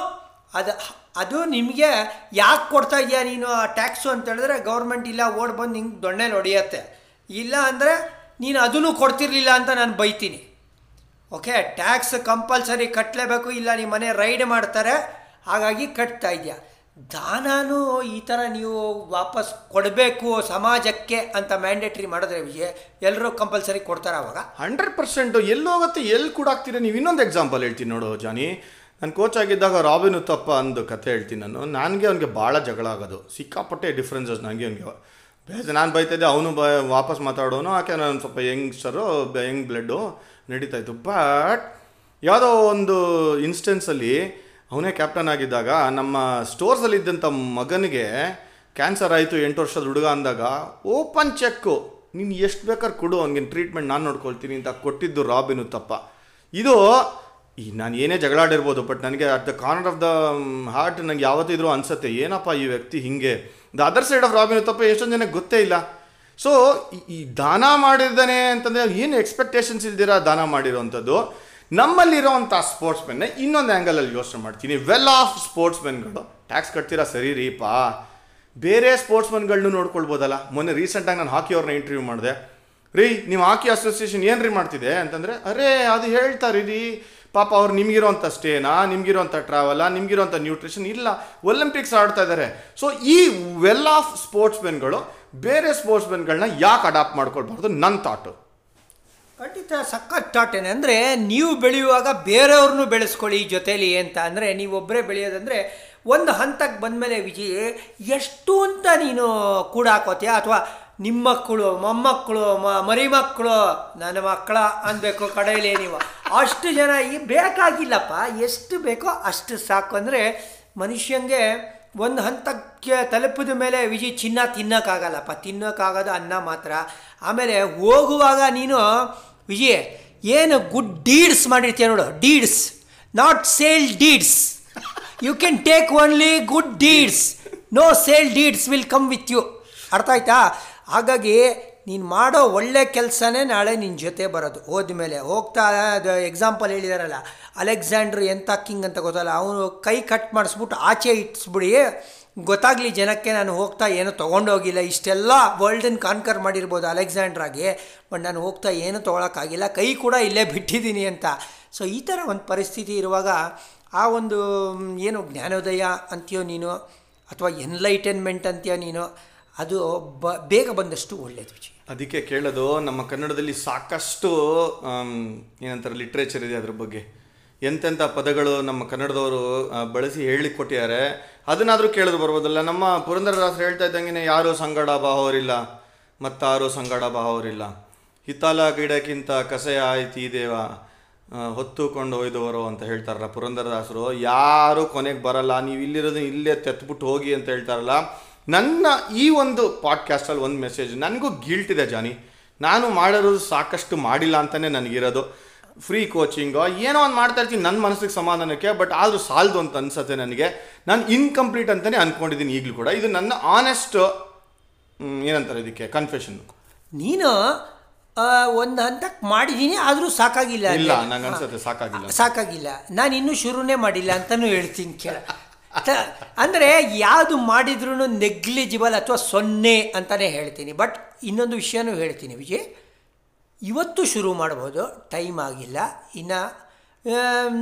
ಅದು ಅದು ನಿಮಗೆ ಯಾಕೆ ಕೊಡ್ತಾ ಇದೆಯಾ ನೀನು ಆ ಟ್ಯಾಕ್ಸು ಅಂತ ಹೇಳಿದ್ರೆ ಗೌರ್ಮೆಂಟ್ ಇಲ್ಲ, ಓಡ್ ಬಂದು ಹಿಂಗೆ ದೊಣ್ಣೆ ಹೊಡೆಯತ್ತೆ. ಇಲ್ಲ ಅಂದರೆ ನೀನು ಅದನ್ನು ಕೊಡ್ತಿರ್ಲಿಲ್ಲ ಅಂತ ನಾನು ಬೈತೀನಿ. ಓಕೆ ಟ್ಯಾಕ್ಸ್ ಕಂಪಲ್ಸರಿ ಕಟ್ಟಲೇಬೇಕು ಇಲ್ಲ ನಿಮ್ಮ ಮನೆ ರೈಡ್ ಮಾಡ್ತಾರೆ, ಹಾಗಾಗಿ ಕಟ್ತಾ ಇದೆಯಾ? ದಾನನೂ ಈ ಥರ ನೀವು ವಾಪಸ್ ಕೊಡಬೇಕು ಸಮಾಜಕ್ಕೆ ಅಂತ ಮ್ಯಾಂಡೇಟ್ರಿ ಮಾಡಿದ್ರೆ ಎಲ್ಲರೂ ಕಂಪಲ್ಸರಿ ಕೊಡ್ತಾರೆ ಅವಾಗ? ಹಂಡ್ರೆಡ್ ಪರ್ಸೆಂಟ್ ಎಲ್ಲಿ ಹೋಗುತ್ತೆ, ಎಲ್ಲಿ ಕೂಡಾಕ್ತೀರ ನೀವು ಇನ್ನೊಂದು ಎಕ್ಸಾಂಪಲ್ ಹೇಳ್ತೀನಿ ನೋಡು ಜಾನಿ. ನಾನು ಕೋಚ್ ಆಗಿದ್ದಾಗ ರಾಬಿನ್ ಉತ್ತಪ್ಪ ಅಂದು ಕತೆ ಹೇಳ್ತೀನಿ ನಾನು. ನನಗೆ ಅವ್ನಿಗೆ ಭಾಳ ಜಗಳ ಆಗೋದು. ಸಿಕ್ಕಾಪಟ್ಟೆ ಡಿಫ್ರೆನ್ಸಸ್ ನನಗೆ ಅವ್ನಿಗೆ. ಬೇಜ ನಾನು ಬೈತಿದ್ದೆ ಅವನು ಬ, ವಾಪಸ್ ಮಾತಾಡೋನು, ಆಕೆ ನಾನು ಸ್ವಲ್ಪ ಯಂಗ್ಸ್ಟರು ಯಂಗ್ ಬ್ಲಡ್ಡು ನಡೀತಾ ಇತ್ತು. ಬಟ್ ಯಾವುದೋ ಒಂದು ಇನ್ಸ್ಟೆನ್ಸಲ್ಲಿ ಅವನೇ ಕ್ಯಾಪ್ಟನ್ ಆಗಿದ್ದಾಗ ನಮ್ಮ ಸ್ಟೋರ್ಸಲ್ಲಿದ್ದಂಥ ಮಗನಿಗೆ ಕ್ಯಾನ್ಸರ್ ಆಯಿತು, ಎಂಟು ವರ್ಷದ ಹುಡುಗ ಅಂದಾಗ ಓಪನ್ ಚೆಕ್ಕು ನೀನು ಎಷ್ಟು ಬೇಕಾದ್ರೆ ಕೊಡು ಅವನಿಗೆ ಟ್ರೀಟ್ಮೆಂಟ್ ನಾನು ನೋಡ್ಕೊಳ್ತೀನಿ ಅಂತ ಕೊಟ್ಟಿದ್ದು ರಾಬಿನು ತಪ್ಪ ಇದು ಈ ನಾನು ಏನೇ ಜಗಳಾಡಿರ್ಬೋದು ಬಟ್ ನನಗೆ at the corner of the heart ನನಗೆ ಯಾವತ್ತಿದ್ರೂ ಅನ್ಸುತ್ತೆ, ಏನಪ್ಪ ಈ ವ್ಯಕ್ತಿ ಹಿಂಗೆ? The other side of Robin ತಪ್ಪ ಎಷ್ಟೊಂದು ಜನಕ್ಕೆ ಗೊತ್ತೇ ಇಲ್ಲ. ಸೊ ಈ ದಾನ ಮಾಡಿದ್ದಾನೆ ಅಂತಂದರೆ ಏನು ಎಕ್ಸ್ಪೆಕ್ಟೇಷನ್ಸ್ ಇಲ್ದಿರ ದಾನ ಮಾಡಿರೋವಂಥದ್ದು? ನಮ್ಮಲ್ಲಿರೋವಂಥ ಸ್ಪೋರ್ಟ್ಸ್ಮೆನ್ನ ಇನ್ನೊಂದು ಆ್ಯಂಗಲಲ್ಲಿ ಯೋಚನೆ ಮಾಡ್ತೀನಿ. ವೆಲ್ ಆಫ್ ಸ್ಪೋರ್ಟ್ಸ್ಮೆನ್ಗಳು ಟ್ಯಾಕ್ಸ್ ಕಟ್ತೀರಾ? ಸರಿ ರೀಪಾ ಬೇರೆ ಸ್ಪೋರ್ಟ್ಸ್ಮನ್ಗಳನ್ನೂ ನೋಡ್ಕೊಳ್ಬೋದಲ್ಲ. ಮೊನ್ನೆ ರೀಸೆಂಟಾಗಿ ನಾನು ಹಾಕಿ ಅವ್ರನ್ನ ಇಂಟರ್ವ್ಯೂ ಮಾಡಿದೆ. ರೀ, ನೀವು ಹಾಕಿ ಅಸೋಸಿಯೇಷನ್ ಏನು ರೀ ಮಾಡ್ತಿದೆ? ಅಂತಂದರೆ, ಅರೇ, ಅದು ಹೇಳ್ತಾರೆ ರೀ. ಪಾಪ ಅವ್ರು ನಿಮಗಿರೋಂಥ ಸ್ಟೇನಾ ನಿಮಗಿರೋಂಥ ಟ್ರಾವೆಲ ನಿಮಗಿರೋಂಥ ನ್ಯೂಟ್ರಿಷನ್ ಇಲ್ಲ. ಒಲಿಂಪಿಕ್ಸ್ ಆಡ್ತಾ ಇದ್ದಾರೆ ಸೊ ಈ ವೆಲ್ ಆಫ್ ಸ್ಪೋರ್ಟ್ಸ್ಮೆನ್ಗಳು ಬೇರೆ ಸ್ಪೋರ್ಟ್ಸ್ಮೆನ್ಗಳನ್ನ ಯಾಕೆ ಅಡಾಪ್ಟ್ ಮಾಡ್ಕೊಳ್ಬಾರ್ದು ನನ್ನ ಥಾಟು ಖಂಡಿತ ಸಖತ್ ಥಾಟೇನೆ ಅಂದರೆ, ನೀವು ಬೆಳೆಯುವಾಗ ಬೇರೆಯವ್ರನ್ನೂ ಬೆಳೆಸ್ಕೊಳ್ಳಿ ಜೊತೇಲಿ ಅಂತ. ಅಂದರೆ ನೀವೊಬ್ಬರೇ ಬೆಳೆಯೋದಂದರೆ, ಒಂದು ಹಂತಕ್ಕೆ ಬಂದಮೇಲೆ ವಿಜಯ್, ಎಷ್ಟು ಅಂತ ನೀನು ಕೂಡ ಹಾಕೋತೀಯ? ಅಥವಾ ನಿಮ್ಮ ಮಕ್ಕಳು, ಮೊಮ್ಮಕ್ಕಳು, ಮ ಮರಿ ಮಕ್ಕಳು ನನ್ನ ಮಕ್ಕಳ ಅನ್ಬೇಕು ಕಡೆಯಲ್ಲಿ ನೀವು. ಅಷ್ಟು ಜನ ಈ ಬೇಕಾಗಿಲ್ಲಪ್ಪ. ಎಷ್ಟು ಬೇಕೋ ಅಷ್ಟು ಸಾಕು. ಅಂದರೆ ಮನುಷ್ಯಂಗೆ ಒಂದು ಹಂತಕ್ಕೆ ತಲುಪಿದ ಮೇಲೆ ವಿಜಿ ಚಿನ್ನ ತಿನ್ನೋಕ್ಕಾಗಲ್ಲಪ್ಪ ತಿನ್ನೋಕ್ಕಾಗೋದು ಅನ್ನ ಮಾತ್ರ. ಆಮೇಲೆ ಹೋಗುವಾಗ ನೀನು ವಿಜಿ ಏನು ಗುಡ್ ಡೀಡ್ಸ್ ಮಾಡಿರ್ತೀಯ ನೋಡು. Deeds not sale deeds you can take only good deeds no sale deeds will come with you ಅರ್ಥ ಆಯ್ತಾ? ಹಾಗಾಗಿ ನೀನು ಮಾಡೋ ಒಳ್ಳೆ ಕೆಲಸನೇ ನಾಳೆ ನಿನ್ನ ಜೊತೆ ಬರೋದು. ಹೋದ್ಮೇಲೆ ಹೋಗ್ತಾ, ಅದು ಎಕ್ಸಾಂಪಲ್ ಹೇಳಿದಾರಲ್ಲ, ಅಲೆಕ್ಸಾಂಡ್ರ್ ಎಂಥ ಕಿಂಗ್ ಅಂತ ಗೊತ್ತಲ್ಲ, ಅವನು ಕೈ ಕಟ್ ಮಾಡಿಸ್ಬಿಟ್ಟು ಆಚೆ ಇಟ್ಸ್ಬಿಡಿ, ಗೊತ್ತಾಗಲಿ ಜನಕ್ಕೆ ನಾನು ಹೋಗ್ತಾ ಏನೂ ತೊಗೊಂಡೋಗಿಲ್ಲ, ಇಷ್ಟೆಲ್ಲ ವರ್ಲ್ಡನ್ನು ಕಾನ್ಕರ್ ಮಾಡಿರ್ಬೋದು ಅಲೆಕ್ಸಾಂಡ್ರಾಗಿ ಬಟ್ ನಾನು ಹೋಗ್ತಾ ಏನೂ ತೊಗೊಳಕ್ಕಾಗಿಲ್ಲ, ಕೈ ಕೂಡ ಇಲ್ಲೇ ಬಿಟ್ಟಿದ್ದೀನಿ ಅಂತ. ಸೊ ಈ ಥರ ಒಂದು ಪರಿಸ್ಥಿತಿ ಇರುವಾಗ ಆ ಒಂದು, ಏನು ಜ್ಞಾನೋದಯ ಅಂತೀಯೋ ನೀನು, ಅಥವಾ ಎನ್ಲೈಟನ್ಮೆಂಟ್ ಅಂತೀಯೋ ನೀನು ಅದು ಬ, ಬೇಗ ಬಂದಷ್ಟು ಒಳ್ಳೆಯದು ವಿಜಯ ಅದಕ್ಕೆ ಕೇಳೋದು, ನಮ್ಮ ಕನ್ನಡದಲ್ಲಿ ಸಾಕಷ್ಟು ಏನಂತಾರೆ ಲಿಟ್ರೇಚರ್ ಇದೆ ಅದ್ರ ಬಗ್ಗೆ. ಎಂತೆಂಥ ಪದಗಳು ನಮ್ಮ ಕನ್ನಡದವರು ಬಳಸಿ ಹೇಳಿಕೊಟ್ಟಿದ್ದಾರೆ ಕೊಟ್ಟಿದ್ದಾರೆ ಅದನ್ನಾದರೂ ಕೇಳಿದ್ರು ಬರ್ಬೋದಲ್ಲ. ನಮ್ಮ ಪುರಂದರದಾಸರು ಹೇಳ್ತಾ ಇದ್ದಂಗೆ ಯಾರು ಸಂಗಡ ಬಾಹೋರಿಲ್ಲ, ಮತ್ತಾರು ಸಂಗಡ ಬಾಹೋರಿಲ್ಲ. ಹಿತಾಲ ಗಿಡಕ್ಕಿಂತ ಕಸೆಯ ಆಯ್ತು ದೇವ ಹೊತ್ತುಕೊಂಡು ಒಯ್ದವರು ಅಂತ ಹೇಳ್ತಾರಲ್ಲ ಪುರಂದರದಾಸರು. ಯಾರು ಕೊನೆಗೆ ಬರಲ್ಲ ನೀವು ಇಲ್ಲಿರೋದು ಇಲ್ಲೇ ತೆತ್ಬಿಟ್ಟು ಹೋಗಿ ಅಂತ ಹೇಳ್ತಾರಲ್ಲ. ನನ್ನ ಈ ಒಂದು ಪಾಡ್ಕಾಸ್ಟಲ್ಲಿ ಒಂದು ಮೆಸೇಜ್ ನನಗೂ ಗಿಲ್ಟ್ ಇದೆ ಜಾನಿ. ನಾನು ಮಾಡಿರೋದು ಸಾಕಷ್ಟು ಮಾಡಿಲ್ಲ ಅಂತಲೇ ನನಗಿರೋದು. ಫ್ರೀ ಕೋಚಿಂಗು ಏನೋ ಒಂದು ಮಾಡ್ತಾ ಇರ್ತೀನಿ ನನ್ನ ಮನಸ್ಸಿಗೆ ಸಮಾಧಾನಕ್ಕೆ ಬಟ್ ಆದರೂ ಸಾಲದು ಅಂತ ಅನ್ಸುತ್ತೆ ನನಗೆ. ನಾನು ಇನ್ಕಂಪ್ಲೀಟ್ ಅಂತಲೇ ಅಂದ್ಕೊಂಡಿದ್ದೀನಿ ಈಗಲೂ ಕೂಡ. ಇದು ನನ್ನ ಆನೆಸ್ಟ್ ಏನಂತಾರೆ ಇದಕ್ಕೆ? ಕನ್ಫೆಷನ್ ನೀನು ಒಂದು ಹಂತಕ್ಕೆ ಮಾಡಿದ್ದೀನಿ ಆದರೂ ಸಾಕಾಗಿಲ್ಲ ಇಲ್ಲ ನನಗೆ ನಂಗೆ ಅನ್ಸುತ್ತೆ ಸಾಕಾಗಿಲ್ಲ ಸಾಕಾಗಿಲ್ಲ. ನಾನು ಇನ್ನೂ ಶುರುನೇ ಮಾಡಿಲ್ಲ ಅಂತಲೂ ಹೇಳ್ತೀನಿ ಕೇಳ. ಅಂದರೆ ಯಾವುದು ಮಾಡಿದ್ರೂ ನೆಗ್ಲಿಜಿಬಲ್ ಅಥವಾ ಸೊನ್ನೆ ಅಂತಲೇ ಹೇಳ್ತೀನಿ. ಬಟ್ ಇನ್ನೊಂದು ವಿಷಯನೂ ಹೇಳ್ತೀನಿ ವಿಜಯ್. ಇವತ್ತು ಶುರು ಮಾಡ್ಬೋದು ಟೈಮ್ ಆಗಿಲ್ಲ. ಇನ್ನು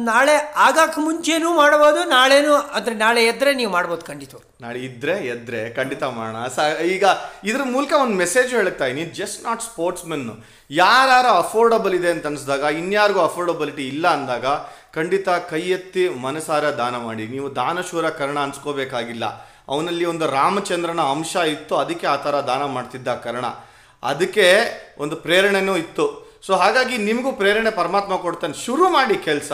ನಾಳೆ ಆಗಕ್ಕೆ ಮುಂಚೆನೂ ಮಾಡ್ಬೋದು, ನಾಳೆನೂ, ಅಂದರೆ ನಾಳೆ ಎದ್ರೆ ನೀವು ಮಾಡ್ಬೋದು ಖಂಡಿತ. ನಾಳೆ ಇದ್ರೆ ಎದ್ರೆ, ಖಂಡಿತ ಮಾಡೋಣ. ಸ, ಈಗ ಇದ್ರ ಮೂಲಕ ಒಂದು ಮೆಸೇಜ್ ಹೇಳ್ತಾ ಇದ್ದೀನಿ. ಜಸ್ಟ್ ನಾಟ್ ಸ್ಪೋರ್ಟ್ಸ್ ಮೆನ್ನು ಯಾರು ಅಫೋರ್ಡಬಲ್ ಇದೆ ಅಂತ ಅನಿಸಿದಾಗ, ಇನ್ಯಾರಿಗೂ ಅಫೋರ್ಡಬಿಲಿಟಿ ಇಲ್ಲ ಅಂದಾಗ ಖಂಡಿತ ಕೈ ಎತ್ತಿ ಮನಸಾರ ದಾನ ಮಾಡಿ. ನೀವು ದಾನಶೂರ ಕರ್ಣ ಅನ್ಸ್ಕೋಬೇಕಾಗಿಲ್ಲ. ಅವನಲ್ಲಿ ಒಂದು ರಾಮಚಂದ್ರನ ಅಂಶ ಇತ್ತು, ಅದಕ್ಕೆ ಆ ಥರ ದಾನ ಮಾಡ್ತಿದ್ದ ಕರ್ಣ. ಅದಕ್ಕೆ ಒಂದು ಪ್ರೇರಣೆನೂ ಇತ್ತು. ಸೊ ಹಾಗಾಗಿ ನಿಮಗೂ ಪ್ರೇರಣೆ ಪರಮಾತ್ಮ ಕೊಡ್ತಾನೆ. ಶುರು ಮಾಡಿ ಕೆಲಸ,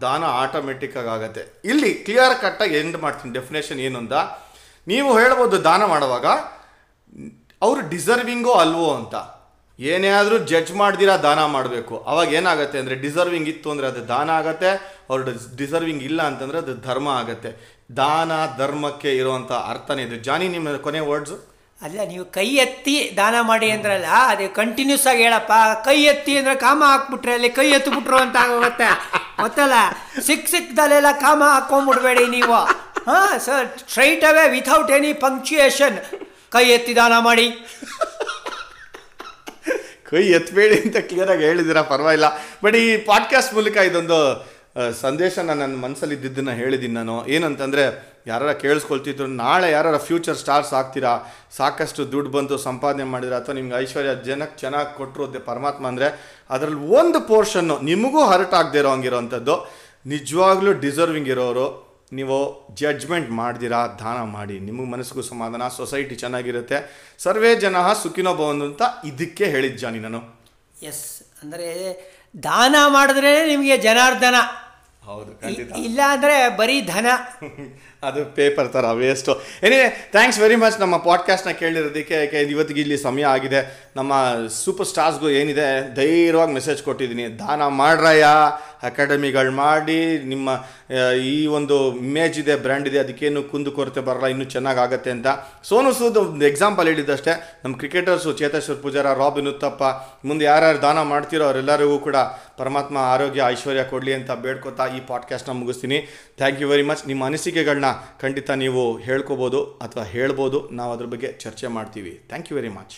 ದಾನ ಆಟೋಮೆಟಿಕ್ಕಾಗಿ ಆಗುತ್ತೆ. ಇಲ್ಲಿ ಕ್ಲಿಯರ್ ಕಟ್ಟಾಗಿ ಎಂಡ್ ಮಾಡ್ತೀನಿ. ಡೆಫಿನೇಷನ್ ಏನು ಅಂತ ನೀವು ಹೇಳ್ಬೋದು ದಾನ ಮಾಡುವಾಗ, ಅವರು ಡಿಸರ್ವಿಂಗೋ ಅಲ್ವೋ ಅಂತ. ಏನೇ ಆದರೂ ಜಡ್ಜ್ ಮಾಡ್ದಿರಾ ದಾನ ಮಾಡಬೇಕು. ಅವಾಗ ಏನಾಗುತ್ತೆ ಅಂದರೆ ಡಿಸರ್ವಿಂಗ್ ಇತ್ತು ಅಂದರೆ ಅದು ದಾನ ಆಗತ್ತೆ, ಅವ್ರ ಡಿಸರ್ವಿಂಗ್ ಇಲ್ಲ ಅಂತಂದರೆ ಅದು ಧರ್ಮ ಆಗತ್ತೆ. ದಾನ ಧರ್ಮಕ್ಕೆ ಇರುವಂಥ ಅರ್ಥನೇ ಇದು. ಜಾನಿ, ನಿಮ್ಮ ಕೊನೆ ವರ್ಡ್ಸು ಅಲ್ಲ, ನೀವು ಕೈ ಎತ್ತಿ ದಾನ ಮಾಡಿ ಅಂದ್ರಲ್ಲ, ಅದೇ ಕಂಟಿನ್ಯೂಸ್ ಆಗಿ ಹೇಳಪ್ಪ. ಕೈ ಎತ್ತಿ ಅಂದ್ರೆ ಕಾಮ ಹಾಕ್ಬಿಟ್ರೆ ಅಲ್ಲಿ ಕೈ ಎತ್ತಿಬಿಟ್ರು ಅಂತ ಆಗೋಗುತ್ತೆ. ಗೊತ್ತಲ್ಲ? ಸಿಕ್ ಸಿಕ್ದಲ್ಲೆಲ್ಲ ಕಾಮ ಹಾಕೊಂಡ್ಬಿಡ್ಬೇಡಿ ನೀವು. ಹಾ sir straight away without any punctuation ಕೈ ಎತ್ತಿ ದಾನ ಮಾಡಿ. ಕೈ ಎತ್ತಬೇಡಿ ಅಂತ ಕ್ಲಿಯರಾಗಿ ಹೇಳಿದ್ದೀರಾ, ಪರವಾಗಿಲ್ಲ. ಬಟ್ ಈ ಪಾಡ್ಕಾಸ್ಟ್ ಮೂಲಕ ಇದೊಂದು ಸಂದೇಶ ನಾನು ನನ್ನ ಮನಸ್ಸಲ್ಲಿ ಇದ್ದಿದ್ದನ್ನು ಹೇಳಿದ್ದೀನಿ ನಾನು. ಏನಂತಂದರೆ ಯಾರ ಕೇಳಿಸ್ಕೊಳ್ತಿದ್ರು, ನಾಳೆ ಯಾರ ಫ್ಯೂಚರ್ ಸ್ಟಾರ್ಸ್ ಆಗ್ತೀರಾ? ಸಾಕಷ್ಟು ದುಡ್ಡು ಬಂತು, ಸಂಪಾದನೆ ಮಾಡಿದ್ರೆ, ಅಥವಾ ನಿಮ್ಗೆ ಐಶ್ವರ್ಯ ಜನಕ್ಕೆ ಚೆನ್ನಾಗಿ ಕೊಟ್ಟರು ಪರಮಾತ್ಮ ಅಂದರೆ, ಅದರಲ್ಲಿ ಒಂದು ಪೋರ್ಷನ್ನು ನಿಮಗೂ ಹರ್ಟ್ ಆಗದೆ ಇರೋ ಹಂಗಿರೋವಂಥದ್ದು ನಿಜವಾಗ್ಲೂ ಡಿಸರ್ವಿಂಗ್ ಇರೋರು ನೀವು ಜಡ್ಜ್ಮೆಂಟ್ ಮಾಡ್ದಿರಾ ದಾನ ಮಾಡಿ ನಿಮಗೆ ಮನಸ್ಸಿಗೂ ಸಮಾಧಾನ ಸೊಸೈಟಿ ಚೆನ್ನಾಗಿರುತ್ತೆ ಸರ್ವೇ ಜನ ಸುಖಿನೋ ಬಂದು ಅಂತ ಇದಕ್ಕೆ ಹೇಳಿದ್ದ ಜಾನಿ ನಾನು ಎಸ್ ಅಂದರೆ ದಾನ ಮಾಡಿದ್ರೆ ನಿಮಗೆ ಜನಾರ್ದನ. ಹೌದು ಇಲ್ಲ ಅಂದರೆ ಬರೀ ಧನ. ಅದು ಪೇಪರ್ ಥರ waste anyway thanks very much ನಮ್ಮ ಪಾಡ್ಕಾಸ್ಟ್ನ ಕೇಳಿರೋದಕ್ಕೆ, ಯಾಕೆ ಇವತ್ತಿಗೆ ಇಲ್ಲಿ ಸಮಯ ಆಗಿದೆ. ನಮ್ಮ ಸೂಪರ್ ಸ್ಟಾರ್ಸ್ಗೂ ಏನಿದೆ, ಧೈರ್ಯವಾಗಿ ಮೆಸೇಜ್ ಕೊಟ್ಟಿದ್ದೀನಿ. ದಾನ ಮಾಡ್ರಯ್ಯ. ಅಕಾಡೆಮಿಗಳು ಮಾಡಿ, ನಿಮ್ಮ ಈ ಒಂದು ಇಮೇಜ್ ಇದೆ ಬ್ರ್ಯಾಂಡ್ ಇದೆ, ಅದಕ್ಕೇನು ಕುಂದು ಕೊರತೆ ಬರಲ್ಲ, ಇನ್ನೂ ಚೆನ್ನಾಗಿ ಆಗುತ್ತೆ ಅಂತ. ಸೋನು ಸೂದ್ ಒಂದು ಎಕ್ಸಾಂಪಲ್ ಹೇಳಿದ್ದಷ್ಟೇ. ನಮ್ಮ ಕ್ರಿಕೆಟರ್ಸು ಚೇತೇಶ್ವರ್ ಪೂಜಾರ, ರಾಬಿನ್ ಉತ್ತಪ್ಪ, ಮುಂದೆ ಯಾರ್ಯಾರು ದಾನ ಮಾಡ್ತಿರೋ ಅವರೆಲ್ಲರಿಗೂ ಕೂಡ ಪರಮಾತ್ಮ ಆರೋಗ್ಯ, ಐಶ್ವರ್ಯ ಕೊಡಲಿ ಅಂತ ಬೇಡ್ಕೊತಾ ಈ ಪಾಡ್ಕಾಸ್ಟ್ನ ಮುಗಿಸ್ತೀನಿ. ಥ್ಯಾಂಕ್ ಯು ವೆರಿ ಮಚ್ ನಿಮ್ಮ ಅನಿಸಿಕೆಗಳನ್ನ ಖಂಡಿತ ನೀವು ಹೇಳ್ಕೋಬೋದು ಅಥವಾ ಹೇಳ್ಬೋದು. ನಾವು ಅದ್ರ ಬಗ್ಗೆ ಚರ್ಚೆ ಮಾಡ್ತೀವಿ. Thank you very much